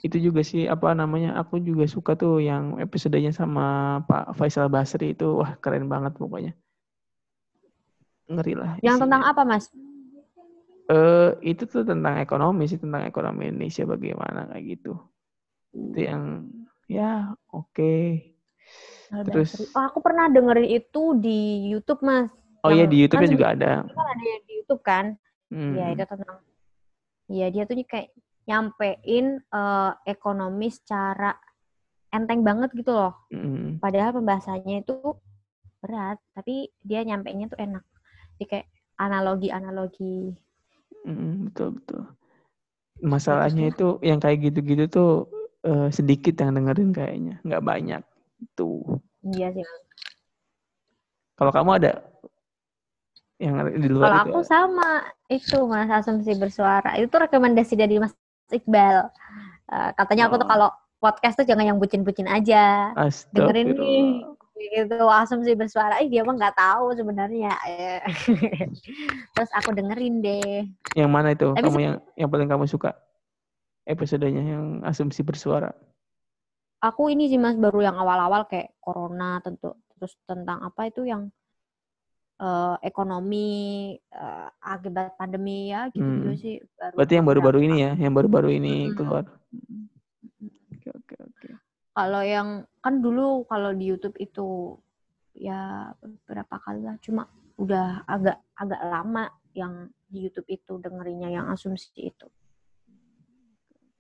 Itu juga sih apa namanya? Aku juga suka tuh yang episodenya sama Pak Faisal Basri itu wah keren banget pokoknya. Ngeri lah. yang isinya. tentang apa mas Eh itu tuh tentang ekonomi sih tentang ekonomi Indonesia bagaimana kayak gitu. Itu yang ya oke. Terus- oh, aku pernah dengerin itu di YouTube mas Oh iya di YouTube-nya juga ada. kan ada di YouTube kan. Ya itu tentang ya dia tuh kayak nyampein eh, ekonomi secara enteng banget gitu loh Hmm. padahal pembahasannya itu berat tapi dia nyampeinnya tuh enak jadi kayak analogi-analogi Hmm, betul betul. Masalahnya itu yang kayak gitu-gitu tuh eh, sedikit yang dengerin kayaknya, nggak banyak. Itu. iya sih. Kalau kamu ada yang di luar kalau itu? aku sama itu mas asumsi bersuara. Itu rekomendasi dari Mas Iqbal. Eh, katanya aku tuh Oh. kalau podcast tuh jangan yang bucin-bucin aja. Dengerin nih gitu. Asumsi bersuara. Ih dia mah nggak tahu sebenarnya. Terus aku dengerin deh. Yang mana itu? Tapi kamu yang yang paling kamu suka? Episodenya yang asumsi bersuara. aku ini sih mas baru yang awal-awal kayak corona tentu terus tentang apa itu yang eh, ekonomi eh, akibat pandemi ya gitu Hmm. juga sih baru Berarti yang baru-baru ini ya, yang baru-baru ini Mm-mm. keluar. Oke oke oke. kalau yang kan dulu kalau di YouTube itu ya beberapa kali lah cuma udah agak agak lama yang di YouTube itu dengerinnya yang asumsi itu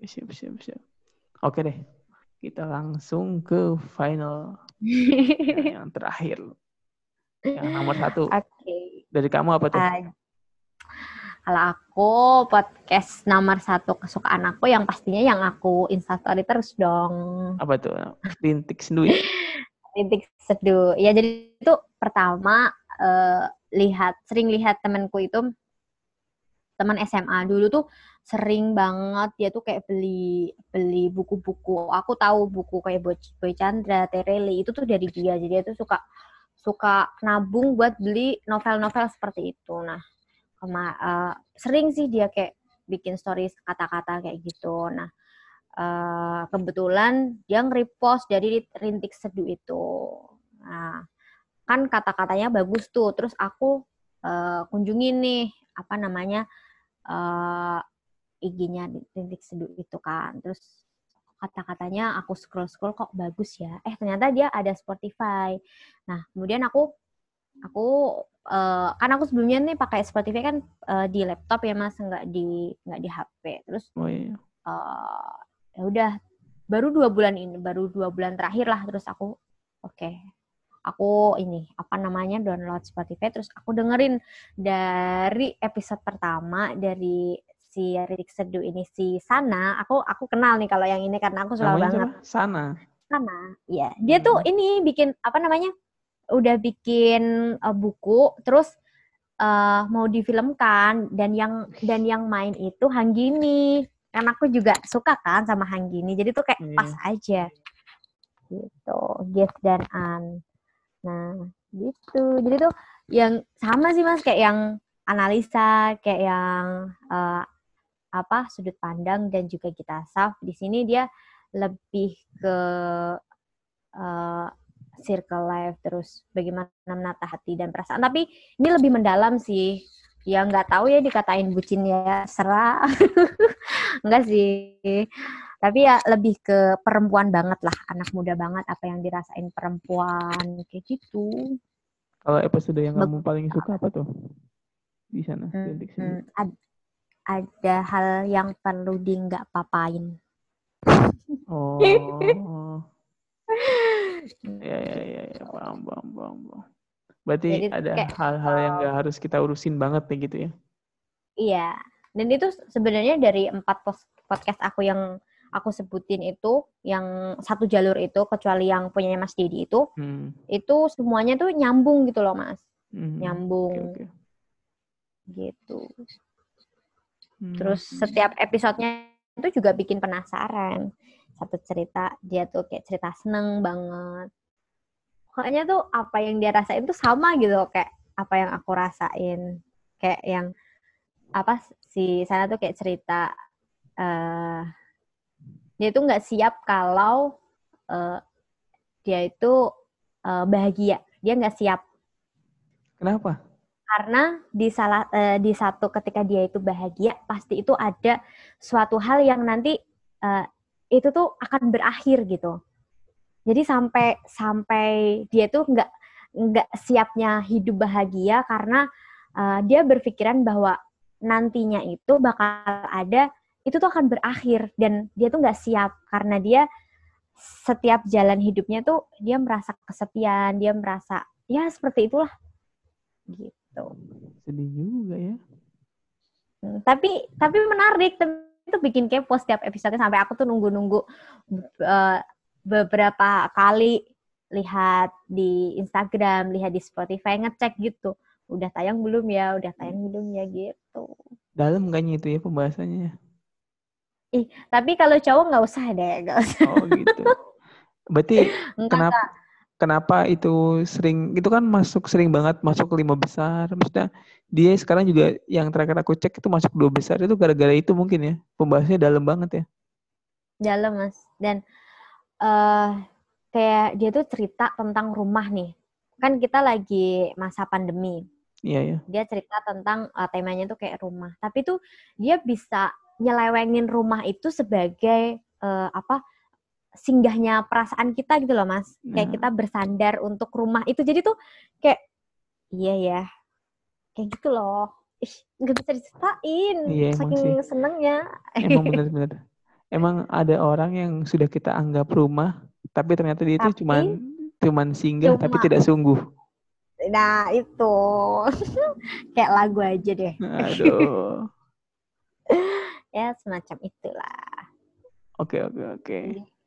Siap siap siap. Oke deh. Kita langsung ke final yang terakhir. Yang nomor satu. Oke. Dari kamu apa tuh? Ah, kalau aku podcast nomor satu kesukaan aku yang pastinya yang aku instastory terus dong. Apa tuh? Rintik sendu ya? Titik seduh. Ya jadi itu pertama eh, lihat sering lihat temanku itu teman SMA dulu tuh sering banget dia tuh kayak beli beli buku-buku. Aku tahu buku kayak Boy Chandra, Tereli itu tuh dari dia. Jadi dia tuh suka suka nabung buat beli novel-novel seperti itu. Nah, kema- eh, sering sih dia kayak bikin stories kata-kata kayak gitu. Nah, eh, kebetulan dia nge-repost dari rintik seduh itu. Nah, kan kata-katanya bagus tuh. Terus aku eh, kunjungin nih apa namanya eh IG-nya rintik seduh itu kan. Terus kata-katanya aku scroll-scroll kok bagus ya. Eh ternyata dia ada Spotify. Nah, kemudian aku aku eh, kan aku sebelumnya nih pakai Spotify kan eh, di laptop ya Mas, nggak di nggak di HP. Terus Oh iya. eh, ya udah baru dua bulan ini, baru dua bulan terakhir lah terus aku oke aku ini apa namanya download Spotify terus aku dengerin dari episode pertama dari si Ririk Seduh ini si Sana aku aku kenal nih kalau yang ini karena aku suka banget siapa? Sana. Sana ya dia tuh Hmm. ini bikin apa namanya udah bikin uh, buku terus uh, mau difilmkan dan yang dan yang main itu Hanggini. Karena aku juga suka kan sama Hanggini jadi tuh kayak Iya. pas aja. Gitu Gift dan An. Nah gitu. Jadi tuh yang sama sih mas kayak yang analisa kayak yang uh, apa sudut pandang dan juga kita saf di sini dia lebih ke uh, circle life terus bagaimana menata hati dan perasaan. Tapi ini lebih mendalam sih. Ya nggak tahu ya dikatain bucin ya serah. Enggak sih. Tapi ya lebih ke perempuan banget lah anak muda banget apa yang dirasain perempuan kayak gitu. Kalau episode yang kamu paling suka apa tuh? Di sana? Hmm, ad- ada hal yang perlu di nggak papain oh ya ya ya ya paham paham paham paham. berarti Jadi ada hal-hal yang nggak harus kita urusin banget nih gitu ya Iya, dan itu sebenarnya dari empat podcast aku yang aku sebutin itu, yang satu jalur itu, kecuali yang punyanya Mas Dedi itu, hmm. itu semuanya tuh nyambung gitu loh Mas, hmm. nyambung Oke, oke. gitu. Hmm. Terus setiap episodenya itu juga bikin penasaran. Satu cerita dia tuh kayak cerita seneng banget. Pokoknya tuh apa yang dia rasain tuh sama gitu kayak apa yang aku rasain. Kayak yang apa si sana tuh kayak cerita eh dia tuh nggak siap kalau eh, dia itu eh, bahagia. Dia nggak siap kenapa karena di salah eh, di satu ketika dia itu bahagia pasti itu ada suatu hal yang nanti eh, itu tuh akan berakhir gitu. Jadi sampai sampai dia tuh nggak nggak siapnya hidup bahagia karena eh, dia berpikiran bahwa nantinya itu bakal ada itu tuh akan berakhir dan dia tuh nggak siap karena dia setiap jalan hidupnya tuh dia merasa kesepian dia merasa ya seperti itulah gitu sedih juga ya Hmm, tapi tapi menarik tapi itu bikin kepo setiap episode sampai aku tuh nunggu-nunggu eh, beberapa kali lihat di Instagram, lihat di Spotify ngecek gitu. Udah tayang belum ya? Udah tayang belum ya gitu. dalam kayaknya itu ya pembahasannya Tapi kalau cowok nggak usah deh, nggak usah. oh gitu berarti Enggak, kenapa kenapa itu sering itu kan masuk sering banget masuk ke lima besar maksudnya dia sekarang juga yang terakhir aku cek itu masuk dua besar itu gara-gara itu mungkin ya pembahasannya dalam banget ya dalam mas. Dan eh kayak dia tuh cerita tentang rumah nih. Kan kita lagi masa pandemi. iya ya dia cerita tentang uh, temanya tuh kayak rumah tapi tuh dia bisa nyelewengin rumah itu sebagai uh, apa singgahnya perasaan kita gitu loh mas. Kayak Nah. kita bersandar untuk rumah. Itu jadi tuh kayak iya ya. Kayak gitu loh. Ih nggak bisa diceritain. Iya, saking sih. senengnya. Emang benar-benar emang ada orang yang sudah kita anggap rumah tapi ternyata dia itu Tapi- cuman cuman singgah tapi Cuma- tidak sungguh. Nah itu. Kayak lagu aja deh. Aduh. Ya semacam itulah. Oke oke oke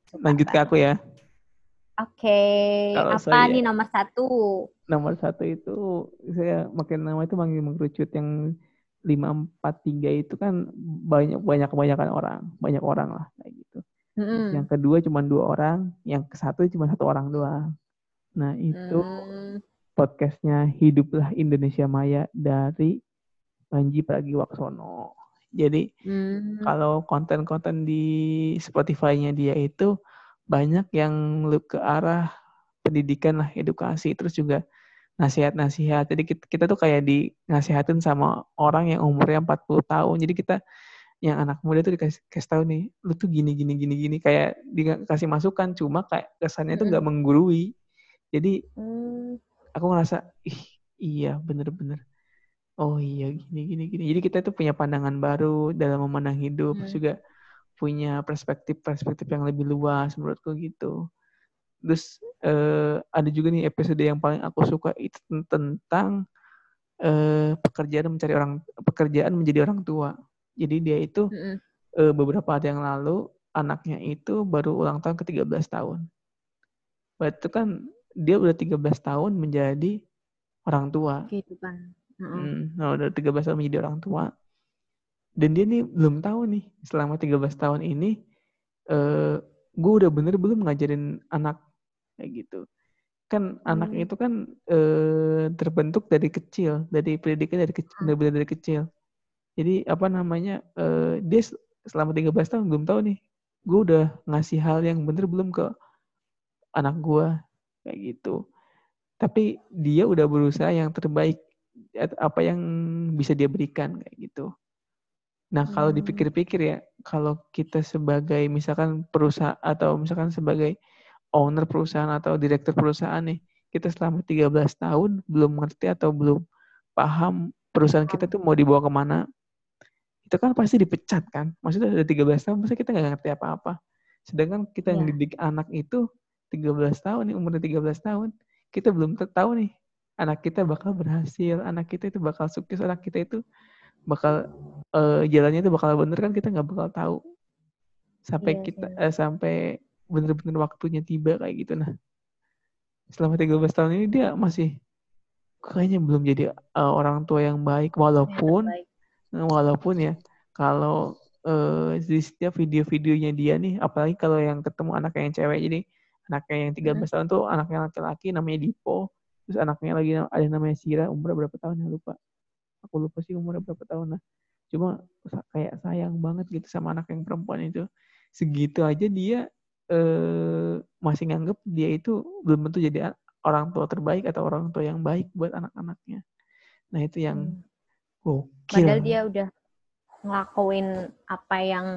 Suka lanjut ke aku ya. Oke, Kalau apa saya- nih nomor satu? nomor satu itu saya makin nama itu makin mengerucut yang lima empat tiga itu kan banyak banyak kebanyakan orang banyak orang lah kayak gitu. Mm-mm. yang kedua cuma dua orang yang ke satu cuma satu orang doang. Nah itu Hmm, podcastnya hiduplah Indonesia Maya dari Panji Pragiwaksono jadi hmm, kalau konten-konten di Spotify-nya dia itu banyak yang ke arah pendidikan lah, edukasi, terus juga nasihat-nasihat. Jadi kita, kita tuh kayak di nasihatin sama orang yang umurnya 40 tahun. Jadi kita yang anak muda tuh dikasih kasih tahu nih, lu tuh gini gini gini gini kayak dikasih masukan cuma kayak kesannya tuh nggak menggurui. Jadi hmm, aku ngerasa ih iya bener-bener oh iya gini gini gini jadi kita tuh punya pandangan baru dalam memandang hidup Hmm. juga punya perspektif perspektif yang lebih luas menurutku gitu terus uh, ada juga nih episode yang paling aku suka itu tentang uh, pekerjaan mencari orang pekerjaan menjadi orang tua jadi dia itu mm -hmm. uh, beberapa hari yang lalu anaknya itu baru ulang tahun ke 13 tahun Berarti kan dia udah 13 tahun menjadi orang tua. Kehidupan. Hmm, nah udah 13 tahun menjadi orang tua. Dan dia nih belum tahu nih selama 13 tahun ini uh, gue udah bener belum ngajarin anak kayak gitu. Kan hmm. anak itu kan uh, terbentuk dari kecil, dari pendidikan dari kecil, hmm. dari, dari kecil. Jadi apa namanya uh, dia selama 13 tahun belum tahu nih gue udah ngasih hal yang bener belum ke anak gue kayak gitu tapi dia udah berusaha yang terbaik apa yang bisa dia berikan kayak gitu nah kalau hmm. dipikir-pikir ya kalau kita sebagai misalkan perusahaan atau misalkan sebagai owner perusahaan atau direktur perusahaan nih kita selama 13 tahun belum mengerti atau belum paham perusahaan kita tuh mau dibawa ke mana itu kan pasti dipecat kan maksudnya udah 13 tahun masa kita nggak ngerti apa-apa sedangkan kita yang iya. didik anak itu 13 tahun nih umurnya 13 tahun kita belum tahu nih anak kita bakal berhasil anak kita itu bakal sukses anak kita itu bakal uh, jalannya itu bakal bener kan? Kita nggak bakal tahu sampai iya, kita iya. Eh, sampai bener-bener waktunya tiba kayak gitu. Nah selama 13 tahun ini dia masih kayaknya belum jadi uh, orang tua yang baik. Walaupun ya, walaupun ya kalau uh, di setiap video-videonya dia nih apalagi kalau yang ketemu anak yang cewek. Jadi anaknya yang 13 hmm. tahun tuh anaknya laki-laki namanya Dipo terus anaknya lagi ada namanya Sira umurnya berapa tahun ya? Lupa. Aku lupa sih umurnya berapa tahun lah. Cuma kayak sayang banget gitu sama anak yang perempuan itu. Segitu aja dia eh, masih nganggep dia itu belum tentu jadi orang tua terbaik atau orang tua yang baik buat anak-anaknya. Nah itu yang hmm. gokil. Padahal dia udah ngelakuin apa yang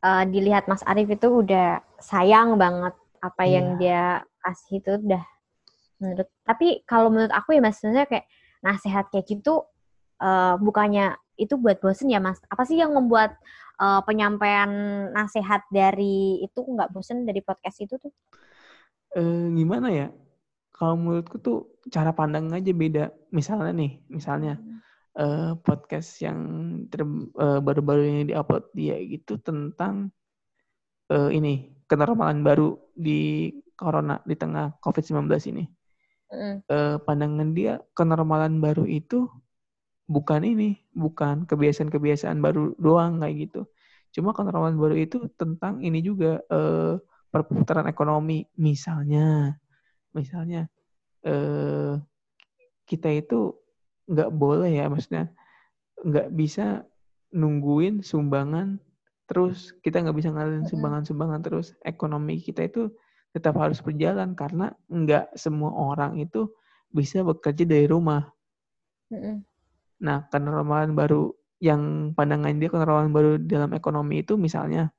uh, dilihat Mas Arief itu udah sayang banget apa yeah. yang dia kasih itu udah menurut tapi kalau menurut aku ya Mas sebenarnya kayak nasihat kayak gitu uh, bukannya itu buat bosen ya Mas? Apa sih yang membuat uh, penyampaian nasihat dari itu nggak bosen dari podcast itu tuh? Uh, gimana ya? Kalau menurutku tuh cara pandang aja beda. Misalnya nih misalnya hmm. uh, podcast yang uh, baru-baru ini diupload dia gitu tentang uh, ini kenormalan baru di corona di tengah COVID-19 ini. Mm. Uh, pandangan dia kenormalan baru itu bukan ini, bukan kebiasaan-kebiasaan baru doang kayak gitu. Cuma kenormalan baru itu tentang ini juga uh, perputaran ekonomi. Misalnya, misalnya uh, kita itu nggak boleh ya maksudnya nggak bisa nungguin sumbangan terus kita nggak bisa ngalihin sumbangan-sumbangan terus ekonomi kita itu tetap harus berjalan karena nggak semua orang itu bisa bekerja dari rumah. Nah, kenormalan baru yang pandangan dia kenormalan baru dalam ekonomi itu misalnya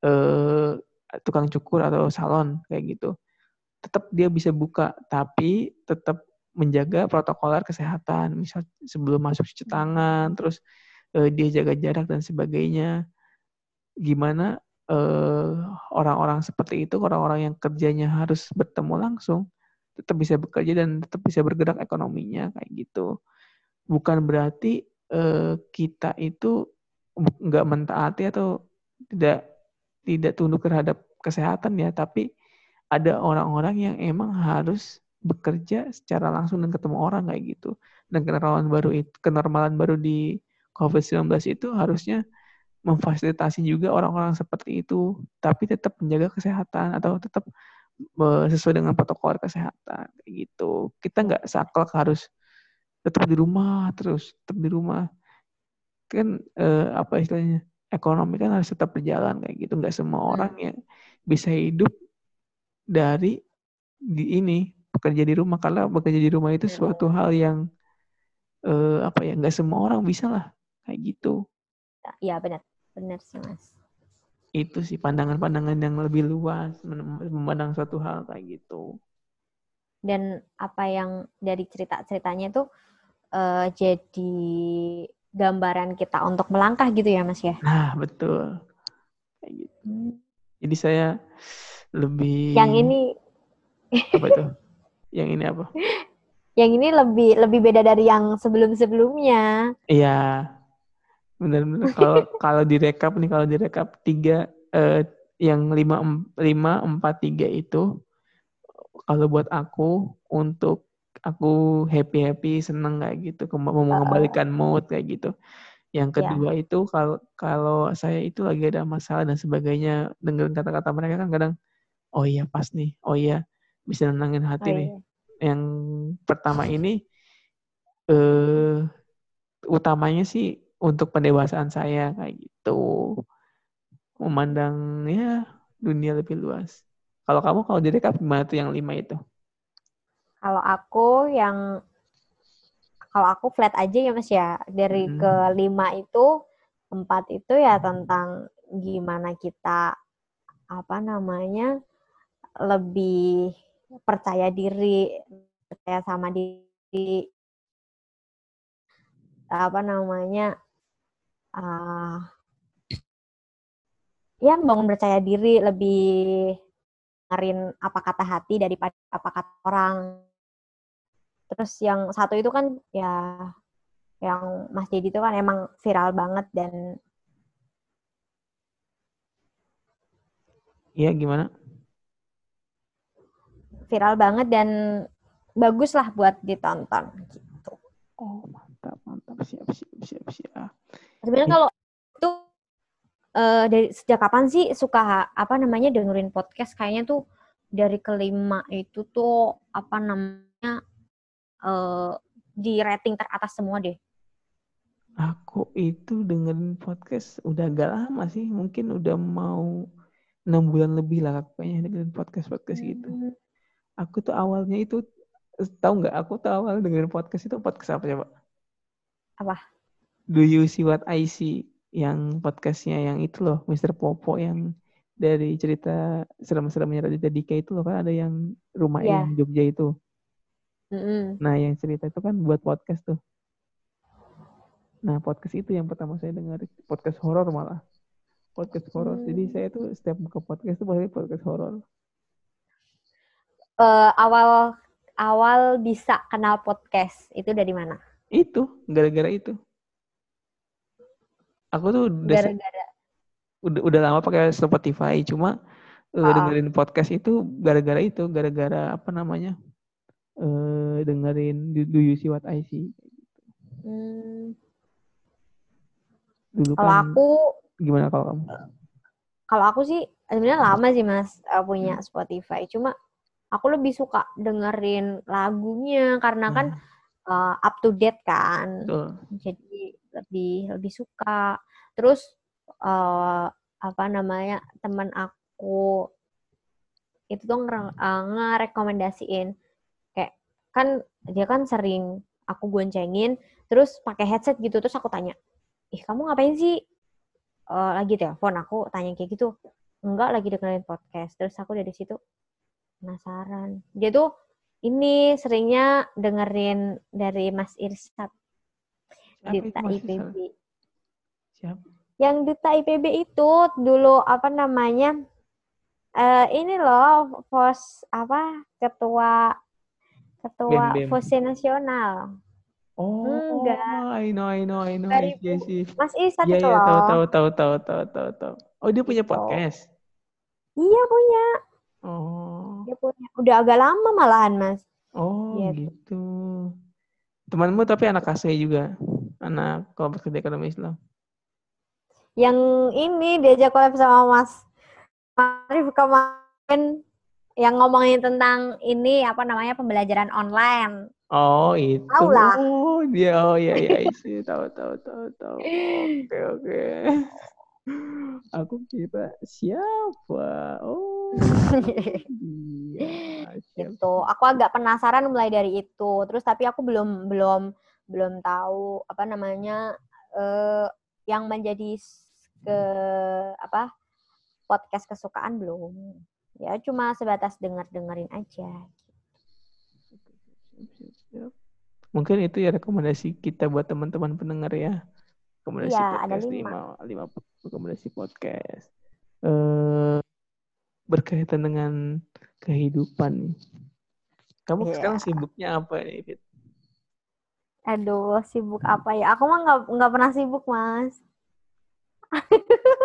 eh, tukang cukur atau salon kayak gitu. Tetap dia bisa buka, tapi tetap menjaga protokoler kesehatan, misal sebelum masuk cuci tangan, terus uh, dia jaga jarak dan sebagainya. Gimana eh, orang-orang seperti itu, orang-orang yang kerjanya harus bertemu langsung, tetap bisa bekerja dan tetap bisa bergerak ekonominya kayak gitu. Bukan berarti uh, kita itu nggak mentaati atau tidak tidak tunduk terhadap kesehatan ya, tapi ada orang-orang yang emang harus bekerja secara langsung dan ketemu orang kayak gitu. Dan kenormalan baru kenormalan baru di COVID-19 itu harusnya memfasilitasi juga orang-orang seperti itu, tapi tetap menjaga kesehatan atau tetap sesuai dengan protokol kesehatan gitu. Kita nggak saklek harus tetap di rumah terus, tetap di rumah. Kan eh, apa istilahnya? Ekonomi kan harus tetap berjalan kayak gitu. Nggak semua hmm. orang yang bisa hidup dari di ini bekerja di rumah karena bekerja di rumah itu iya. suatu hal yang uh, apa ya nggak semua orang bisa lah kayak gitu. Iya benar benar sih mas. Itu sih pandangan-pandangan yang lebih luas memandang suatu hal kayak gitu. Dan apa yang dari cerita-ceritanya itu uh, jadi gambaran kita untuk melangkah gitu ya mas ya? Nah betul. Kayak gitu. Hmm. Jadi saya lebih Yang ini apa itu? Yang ini apa? yang ini lebih lebih beda dari yang sebelum-sebelumnya. Iya. Benar-benar kalau kalau direkap nih kalau direkap tiga eh, yang lima lima empat tiga itu kalau buat aku untuk aku happy happy seneng kayak gitu mau mengembalikan mood kayak gitu. Yang Ya. kedua itu kalau kalau saya itu lagi ada masalah dan sebagainya dengerin kata-kata mereka kan kadang oh iya pas nih oh iya bisa nenangin Oh, hati nih. iya. Yang pertama ini eh utamanya sih untuk pendewasaan saya kayak gitu. Memandang ya dunia lebih luas. Kalau kamu kalau direkap gimana tuh yang lima itu? Kalau aku yang kalau aku flat aja ya Mas ya. Dari Mm-mm. ke lima itu empat itu ya tentang gimana kita apa namanya lebih percaya diri, percaya sama diri, apa namanya ah ya bangun percaya diri lebih dengerin apa kata hati daripada apa kata orang. Terus yang satu itu kan ya yang Mas Dedi itu kan emang viral banget dan Iya gimana? viral banget dan bagus lah buat ditonton gitu. Oh mantap mantap siap siap siap siap. Sebenarnya kalau itu eh, dari sejak kapan sih suka apa namanya dengerin podcast? Kayaknya tuh dari kelima itu tuh apa namanya eh, di rating teratas semua deh. Aku itu dengerin podcast udah agak lama sih, mungkin udah mau enam bulan lebih lah kayaknya dengerin podcast podcast gitu. Hmm. Aku tuh awalnya itu tahu nggak? Aku tuh awal dengerin podcast itu podcast apa coba? Apa? Do you see what I see? Yang podcastnya yang itu loh, Mr. Popo yang dari cerita serem-seremnya Raditya Dika itu loh kan ada yang rumah Iya. yang Jogja itu. Mm-mm. Nah yang cerita itu kan buat podcast tuh. Nah podcast itu yang pertama saya dengar podcast horor malah podcast horor. Jadi Hmm. saya tuh setiap buka podcast tuh pasti podcast horor. Eh, awal awal bisa kenal podcast itu dari mana? Itu gara-gara itu. Aku tuh udah Gara-gara. udah, udah lama pakai Spotify cuma Ah. dengerin podcast itu gara-gara itu gara-gara apa namanya eh dengerin Do, Do You See What I See? Hmm, dulu kalau kan aku gimana kalau kamu? Kalau aku sih sebenarnya lama sih mas eh, punya Spotify. Cuma aku lebih suka dengerin lagunya karena kan Nah, eh, up to date kan. Betul. jadi lebih lebih suka. Terus eh, apa namanya teman aku itu tuh ngere- eh, ngerekomendasiin kayak kan dia kan sering aku goncengin terus pakai headset gitu terus aku tanya ih kamu ngapain sih? Eh, lagi telepon aku tanya kayak gitu enggak lagi dengerin podcast. Terus aku dari situ penasaran. Dia tuh ini seringnya dengerin dari Mas Irsat Mas IPB? Siapa? yang Duta IPB itu dulu apa namanya eh ini loh pos apa ketua ketua Bem, Nasional Oh, Enggak. I know, I know, I know. I see, I 2000. see. Mas Irsat Iya, itu iya, tahu, loh tahu, tahu, tahu, tahu, tahu, tahu. Oh, dia punya Gitu. podcast. iya punya Oh, dia punya udah agak lama malahan mas oh, Gitu. gitu. Temanmu tapi anak KSE juga, anak kelompok kerja ekonomi Islam. yang ini diajak collab sama Mas Arif kemarin yang ngomongin tentang ini apa namanya pembelajaran online. Oh, itu. Tahu lah. Oh, dia. Oh, iya, iya, I see. Tahu, tahu, tahu, tahu. Oke, oke. Aku kira siapa? Oh, iya. Gitu. Aku agak penasaran mulai dari itu. Terus tapi aku belum belum belum tahu apa namanya eh yang menjadi ke apa podcast kesukaan belum. Ya cuma sebatas denger-dengerin aja. Mungkin itu ya rekomendasi kita buat teman-teman pendengar ya. Rekomendasi ada podcast lima. lima, lima rekomendasi podcast. Eh berkaitan dengan kehidupan. Kamu Iya. sekarang sibuknya apa nih, Fit? Aduh, sibuk apa ya? Aku mah nggak nggak pernah sibuk, Mas.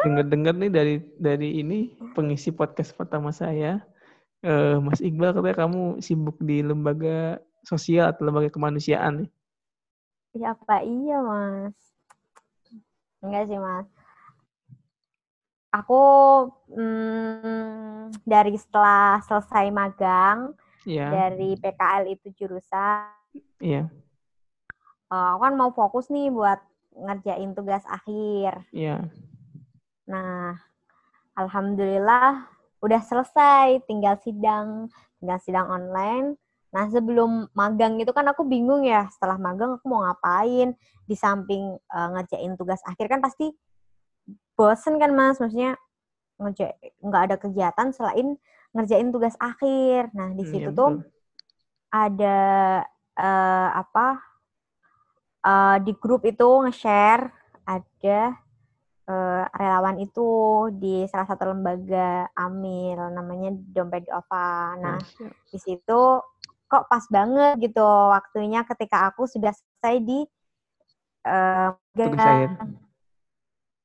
Dengar-dengar nih dari dari ini pengisi podcast pertama saya, eh, Mas Iqbal katanya kamu sibuk di lembaga sosial atau lembaga kemanusiaan nih. Ya apa iya, Mas? Enggak sih, Mas. Aku hmm, dari setelah selesai magang Iya, dari PKL itu jurusan, iya, eh, aku kan mau fokus nih buat ngerjain tugas akhir. iya. Nah, alhamdulillah udah selesai, tinggal sidang, tinggal sidang online. Nah, sebelum magang itu kan aku bingung ya, setelah magang aku mau ngapain? Di samping eh, ngerjain tugas akhir kan pasti bosen kan, Mas? Maksudnya ngerja nggak ada kegiatan selain ngerjain tugas akhir. Nah, di Hmm, situ iya, tuh betul. ada eh, apa? eh, di grup itu nge-share ada eh, relawan itu di salah satu lembaga amil namanya Dompet Ova. Nah, siap. di situ kok pas banget gitu waktunya ketika aku sudah selesai di Tugas akhir.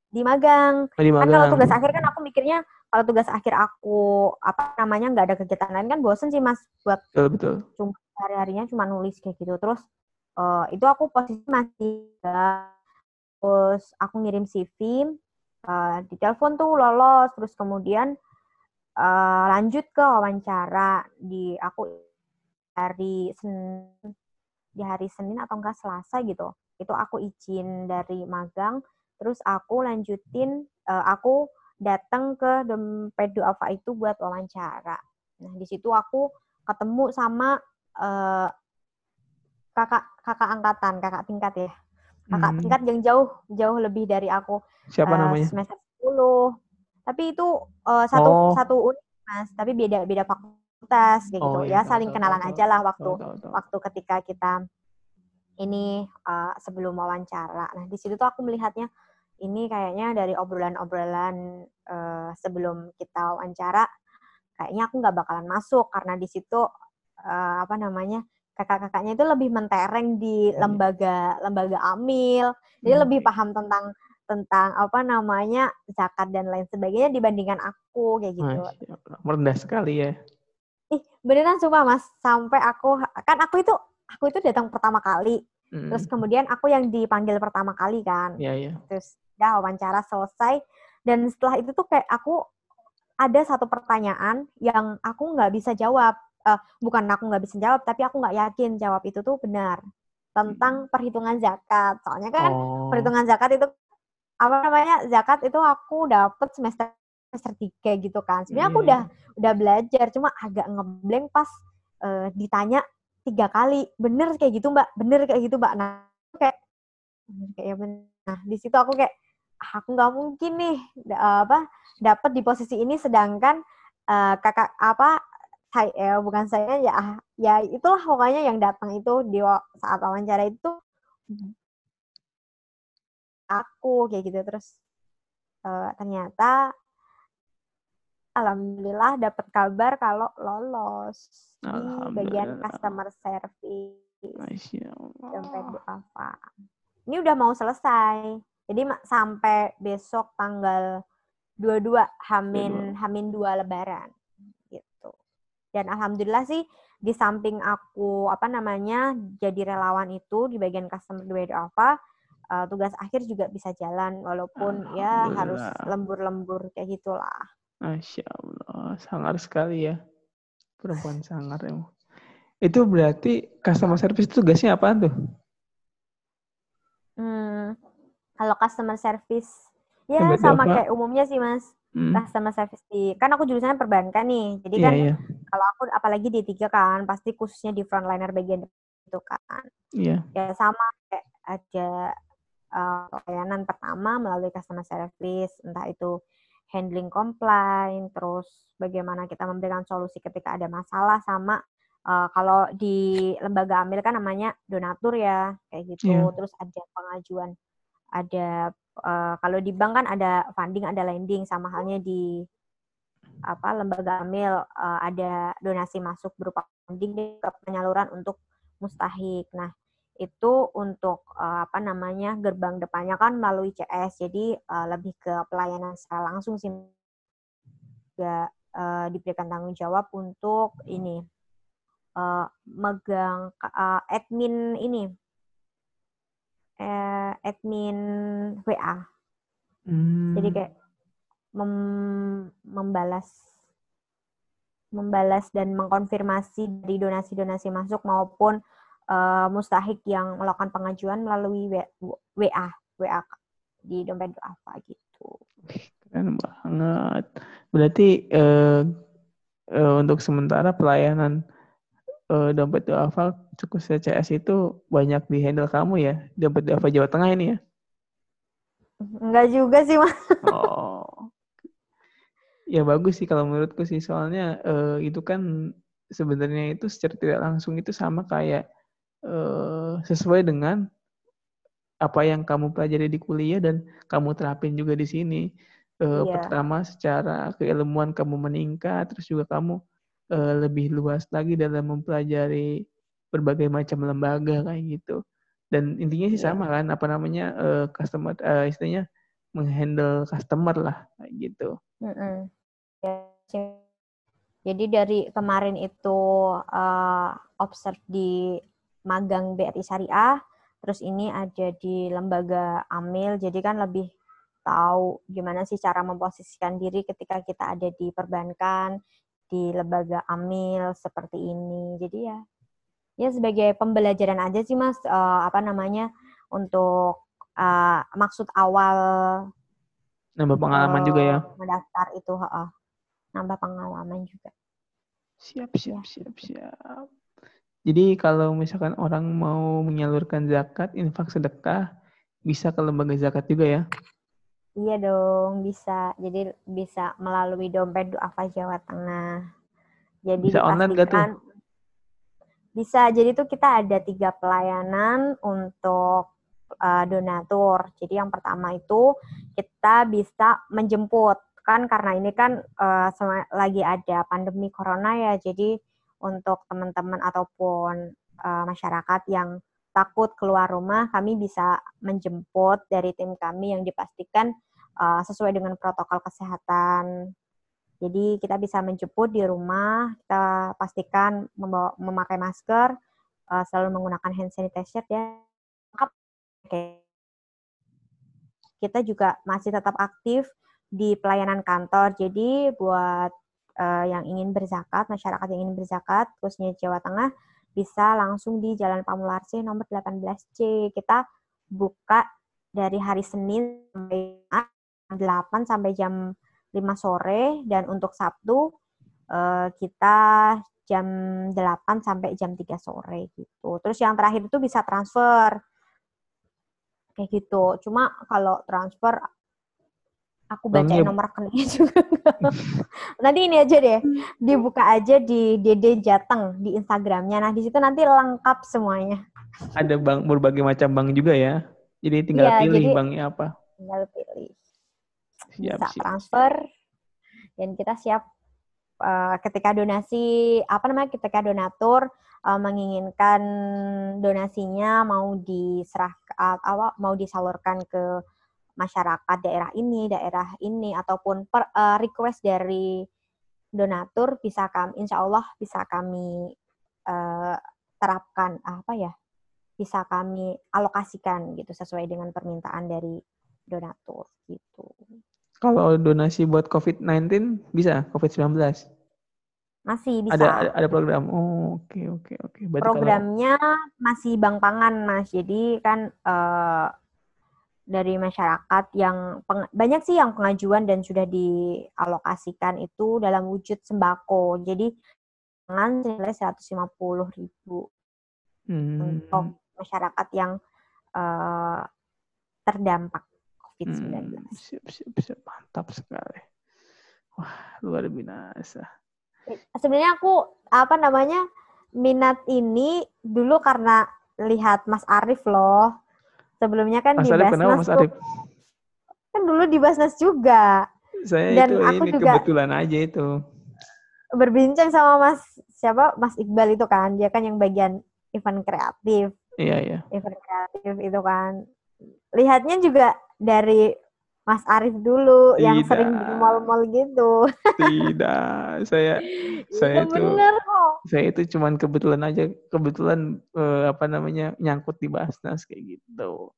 Di magang. Oh, di Kan kalau magang. tugas akhir kan aku mikirnya kalau tugas akhir aku apa namanya nggak ada kegiatan lain kan bosen sih mas buat Betul, betul. cuma hari-harinya cuma nulis kayak gitu. Terus eh, itu aku posisi masih terus aku ngirim CV eh, di telepon tuh lolos terus kemudian eh, lanjut ke wawancara di aku hari Senin di hari Senin atau enggak Selasa gitu itu aku izin dari magang terus aku lanjutin eh, aku datang ke dompet Duafa itu buat wawancara nah di situ aku ketemu sama eh, kakak kakak angkatan kakak tingkat ya kakak Hmm. tingkat yang jauh jauh lebih dari aku Siapa eh, namanya? semester 10 tapi itu eh, satu Oh. satu unit mas tapi beda beda fakultas kayak Oh, gitu iya, ya tahu, saling tahu, kenalan tahu, aja lah waktu Tahu, tahu, tahu. waktu ketika kita ini eh, sebelum wawancara nah di situ tuh aku melihatnya ini kayaknya dari obrolan-obrolan eh, sebelum kita wawancara kayaknya aku nggak bakalan masuk karena di situ eh, apa namanya kakak-kakaknya itu lebih mentereng di Iya. lembaga lembaga amil jadi Hmm. lebih paham tentang tentang apa namanya zakat dan lain sebagainya dibandingkan aku kayak gitu Masya. Merendah sekali ya. ih beneran sumpah mas sampai aku kan aku itu aku itu datang pertama kali Hmm. terus kemudian aku yang dipanggil pertama kali kan Iya, iya. terus udah wawancara selesai. Dan setelah itu tuh kayak aku ada satu pertanyaan yang aku nggak bisa jawab. Eh, bukan aku nggak bisa jawab tapi aku nggak yakin jawab itu tuh benar. Tentang perhitungan zakat. Soalnya kan Oh. perhitungan zakat itu apa namanya zakat itu aku dapet semester semester tiga gitu kan. Sebenarnya aku udah udah belajar cuma agak ngeblank pas eh, ditanya tiga kali. Bener kayak gitu mbak. Bener kayak gitu mbak. Nah kayak kayak bener. Nah di situ aku kayak "Ah, aku nggak mungkin nih apa dapat di posisi ini sedangkan eh, kakak apa saya eh, bukan saya ya ah, ya itulah pokoknya yang datang itu di saat wawancara itu aku kayak gitu terus eh, ternyata alhamdulillah dapat kabar kalau lolos di bagian customer service Masya dompet duafa. Ini udah mau selesai. Jadi sampai besok tanggal 22 Hamin Hamin 2 lebaran gitu. Dan alhamdulillah sih di samping aku apa namanya jadi relawan itu di bagian customer duet apa eh, tugas akhir juga bisa jalan walaupun ya harus lembur-lembur kayak gitulah. Masya Allah. Sangar sekali ya. Perempuan sangar emang. Itu berarti customer service itu tugasnya apaan tuh? Hmm, kalau customer service ya Dompet sama kayak umumnya sih Mas. Hmm. customer service di kan aku jurusannya perbankan nih jadi Iya, kan iya. kalau aku apalagi di tiga kan pasti khususnya di frontliner bagian itu kan Iya. ya sama kayak ada eh, layanan pertama melalui customer service entah itu handling complaint terus bagaimana kita memberikan solusi ketika ada masalah sama eh, kalau di lembaga amil kan namanya donatur ya kayak gitu Iya. terus ada pengajuan ada eh, kalau di bank kan ada funding ada lending sama halnya di apa lembaga amil uh, ada donasi masuk berupa funding ke penyaluran untuk mustahik. Nah, itu untuk uh, apa namanya gerbang depannya kan melalui CS jadi uh, lebih ke pelayanan secara langsung sih juga uh, diberikan tanggung jawab untuk ini uh, megang uh, admin ini uh, admin WA hmm. jadi kayak mem membalas membalas dan mengkonfirmasi dari donasi-donasi masuk maupun uh, mustahik yang melakukan pengajuan melalui WA, WA di dompet apa gitu. Keren banget. Berarti uh, uh, untuk sementara pelayanan uh, dompet duafa cukup CCS itu banyak di handle kamu ya, dompet duafa Jawa Tengah ini ya? Enggak juga sih, Mas. Oh. Ya bagus sih kalau menurutku sih, soalnya uh, itu kan sebenarnya itu secara tidak langsung itu sama kayak uh, sesuai dengan apa yang kamu pelajari di kuliah dan kamu terapin juga di sini. Uh, yeah. Pertama, secara keilmuan kamu meningkat, terus juga kamu uh, lebih luas lagi dalam mempelajari berbagai macam lembaga kayak gitu. Dan intinya sih yeah. sama kan, apa namanya uh, customer, uh, istilahnya menghandle customer lah kayak gitu. Mm -hmm. Jadi dari kemarin itu uh, observe di magang BRI Syariah, terus ini ada di lembaga Amil, jadi kan lebih tahu gimana sih cara memposisikan diri ketika kita ada di perbankan, di lembaga Amil seperti ini. Jadi ya, ya sebagai pembelajaran aja sih mas, uh, apa namanya untuk uh, maksud awal nambah pengalaman uh, juga ya. mendaftar itu uh, nambah pengalaman juga. Siap siap siap siap. Jadi kalau misalkan orang mau menyalurkan zakat, infak sedekah, bisa ke lembaga zakat juga ya? Iya dong, bisa. Jadi bisa melalui dompet Duafa Jawa Tengah. Jadi bisa online gak tuh? Bisa. Jadi tuh kita ada tiga pelayanan untuk uh, donatur. Jadi yang pertama itu kita bisa menjemput kan karena ini kan uh, lagi ada pandemi corona ya. Jadi untuk teman-teman ataupun uh, masyarakat yang takut keluar rumah, kami bisa menjemput dari tim kami yang dipastikan uh, sesuai dengan protokol kesehatan. Jadi kita bisa menjemput di rumah, kita pastikan membawa, memakai masker, uh, selalu menggunakan hand sanitizer ya. Kita juga masih tetap aktif di pelayanan kantor. Jadi buat uh, yang ingin berzakat, masyarakat yang ingin berzakat, khususnya Jawa Tengah, bisa langsung di Jalan Pamularse nomor 18C. Kita buka dari hari Senin sampai 8 sampai jam 5 sore dan untuk Sabtu uh, kita jam 8 sampai jam 3 sore gitu. Terus yang terakhir itu bisa transfer. Kayak gitu. Cuma kalau transfer aku baca nomor rekeningnya juga. nanti ini aja deh, dibuka aja di Dede Jateng di Instagramnya. Nah di situ nanti lengkap semuanya. Ada bank berbagai macam bank juga ya. Jadi tinggal ya, pilih jadi, banknya apa. Tinggal pilih. Siap, Bisa siap. transfer dan kita siap uh, ketika donasi apa namanya ketika donatur uh, menginginkan donasinya mau diserah uh, mau disalurkan ke masyarakat daerah ini, daerah ini, ataupun per, uh, request dari donatur bisa kami, insya Allah bisa kami uh, terapkan apa ya, bisa kami alokasikan gitu sesuai dengan permintaan dari donatur gitu. Kalau donasi buat COVID-19 bisa COVID-19? Masih bisa. Ada ada program. Oh, oke okay, oke okay, oke. Okay. Programnya kalau... masih Bank Pangan, Mas. Jadi kan uh, dari masyarakat yang peng, banyak sih yang pengajuan dan sudah dialokasikan itu dalam wujud sembako. Jadi dengan senilai 150 ribu hmm. untuk masyarakat yang uh, terdampak COVID-19. Hmm, siap, siap, siap. Mantap sekali. Wah, luar biasa. Sebenarnya aku, apa namanya, minat ini dulu karena lihat Mas Arif loh Sebelumnya kan Mas di Arif, Basnas Mas Arif? kan dulu di Basnas juga. Saya Dan itu aku ini juga- kebetulan aja itu. berbincang sama Mas siapa Mas Iqbal itu kan dia kan yang bagian event kreatif Iya, iya. event kreatif itu kan lihatnya juga dari Mas Arif dulu yang Tidak. sering di mall-mall gitu Tidak, saya saya Iya, itu bener kok saya itu cuman kebetulan aja kebetulan eh, apa namanya nyangkut di Basnas kayak gitu.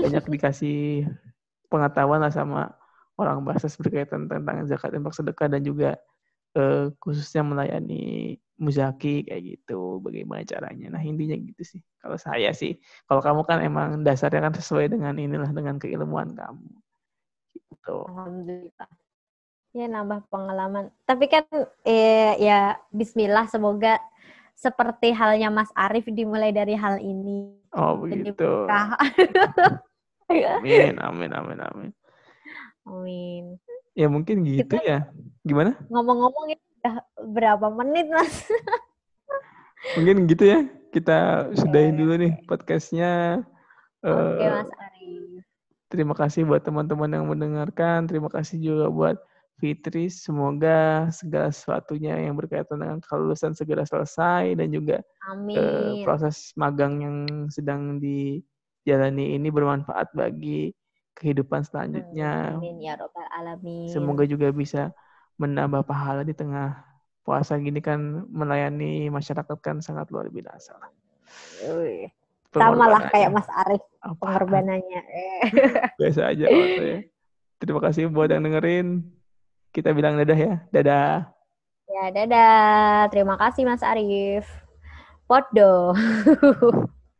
Banyak dikasih pengetahuan lah sama orang Basnas berkaitan tentang zakat infak sedekah dan juga eh, khususnya melayani muzaki kayak gitu. Bagaimana caranya? Nah, intinya gitu sih. Kalau saya sih, kalau kamu kan emang dasarnya kan sesuai dengan inilah dengan keilmuan kamu. Gitu. Alhamdulillah ya nambah pengalaman tapi kan eh, ya Bismillah semoga seperti halnya Mas Arif dimulai dari hal ini Oh, begitu. Amin, amin, amin, amin. Amin Ya mungkin gitu ya. Gimana? ngomong-ngomong ini udah berapa menit Mas Mungkin gitu ya. Kita sudahin dulu nih podcastnya. Oke Eh, Mas Arif terima kasih buat teman-teman yang mendengarkan. Terima kasih juga buat Fitri. Semoga segala sesuatunya yang berkaitan dengan kelulusan segera selesai dan juga eh, Amin proses magang yang sedang dijalani ini bermanfaat bagi kehidupan selanjutnya. Amin ya robbal alamin. Semoga juga bisa menambah pahala di tengah puasa gini kan melayani masyarakat kan sangat luar biasa. lah. Sama lah kayak. Mas Arif Apa? pengorbanannya. Biasa aja kalau saya. Terima kasih buat yang dengerin. Kita bilang dadah ya. Dadah. Ya dadah. Terima kasih Mas Arif. Podo.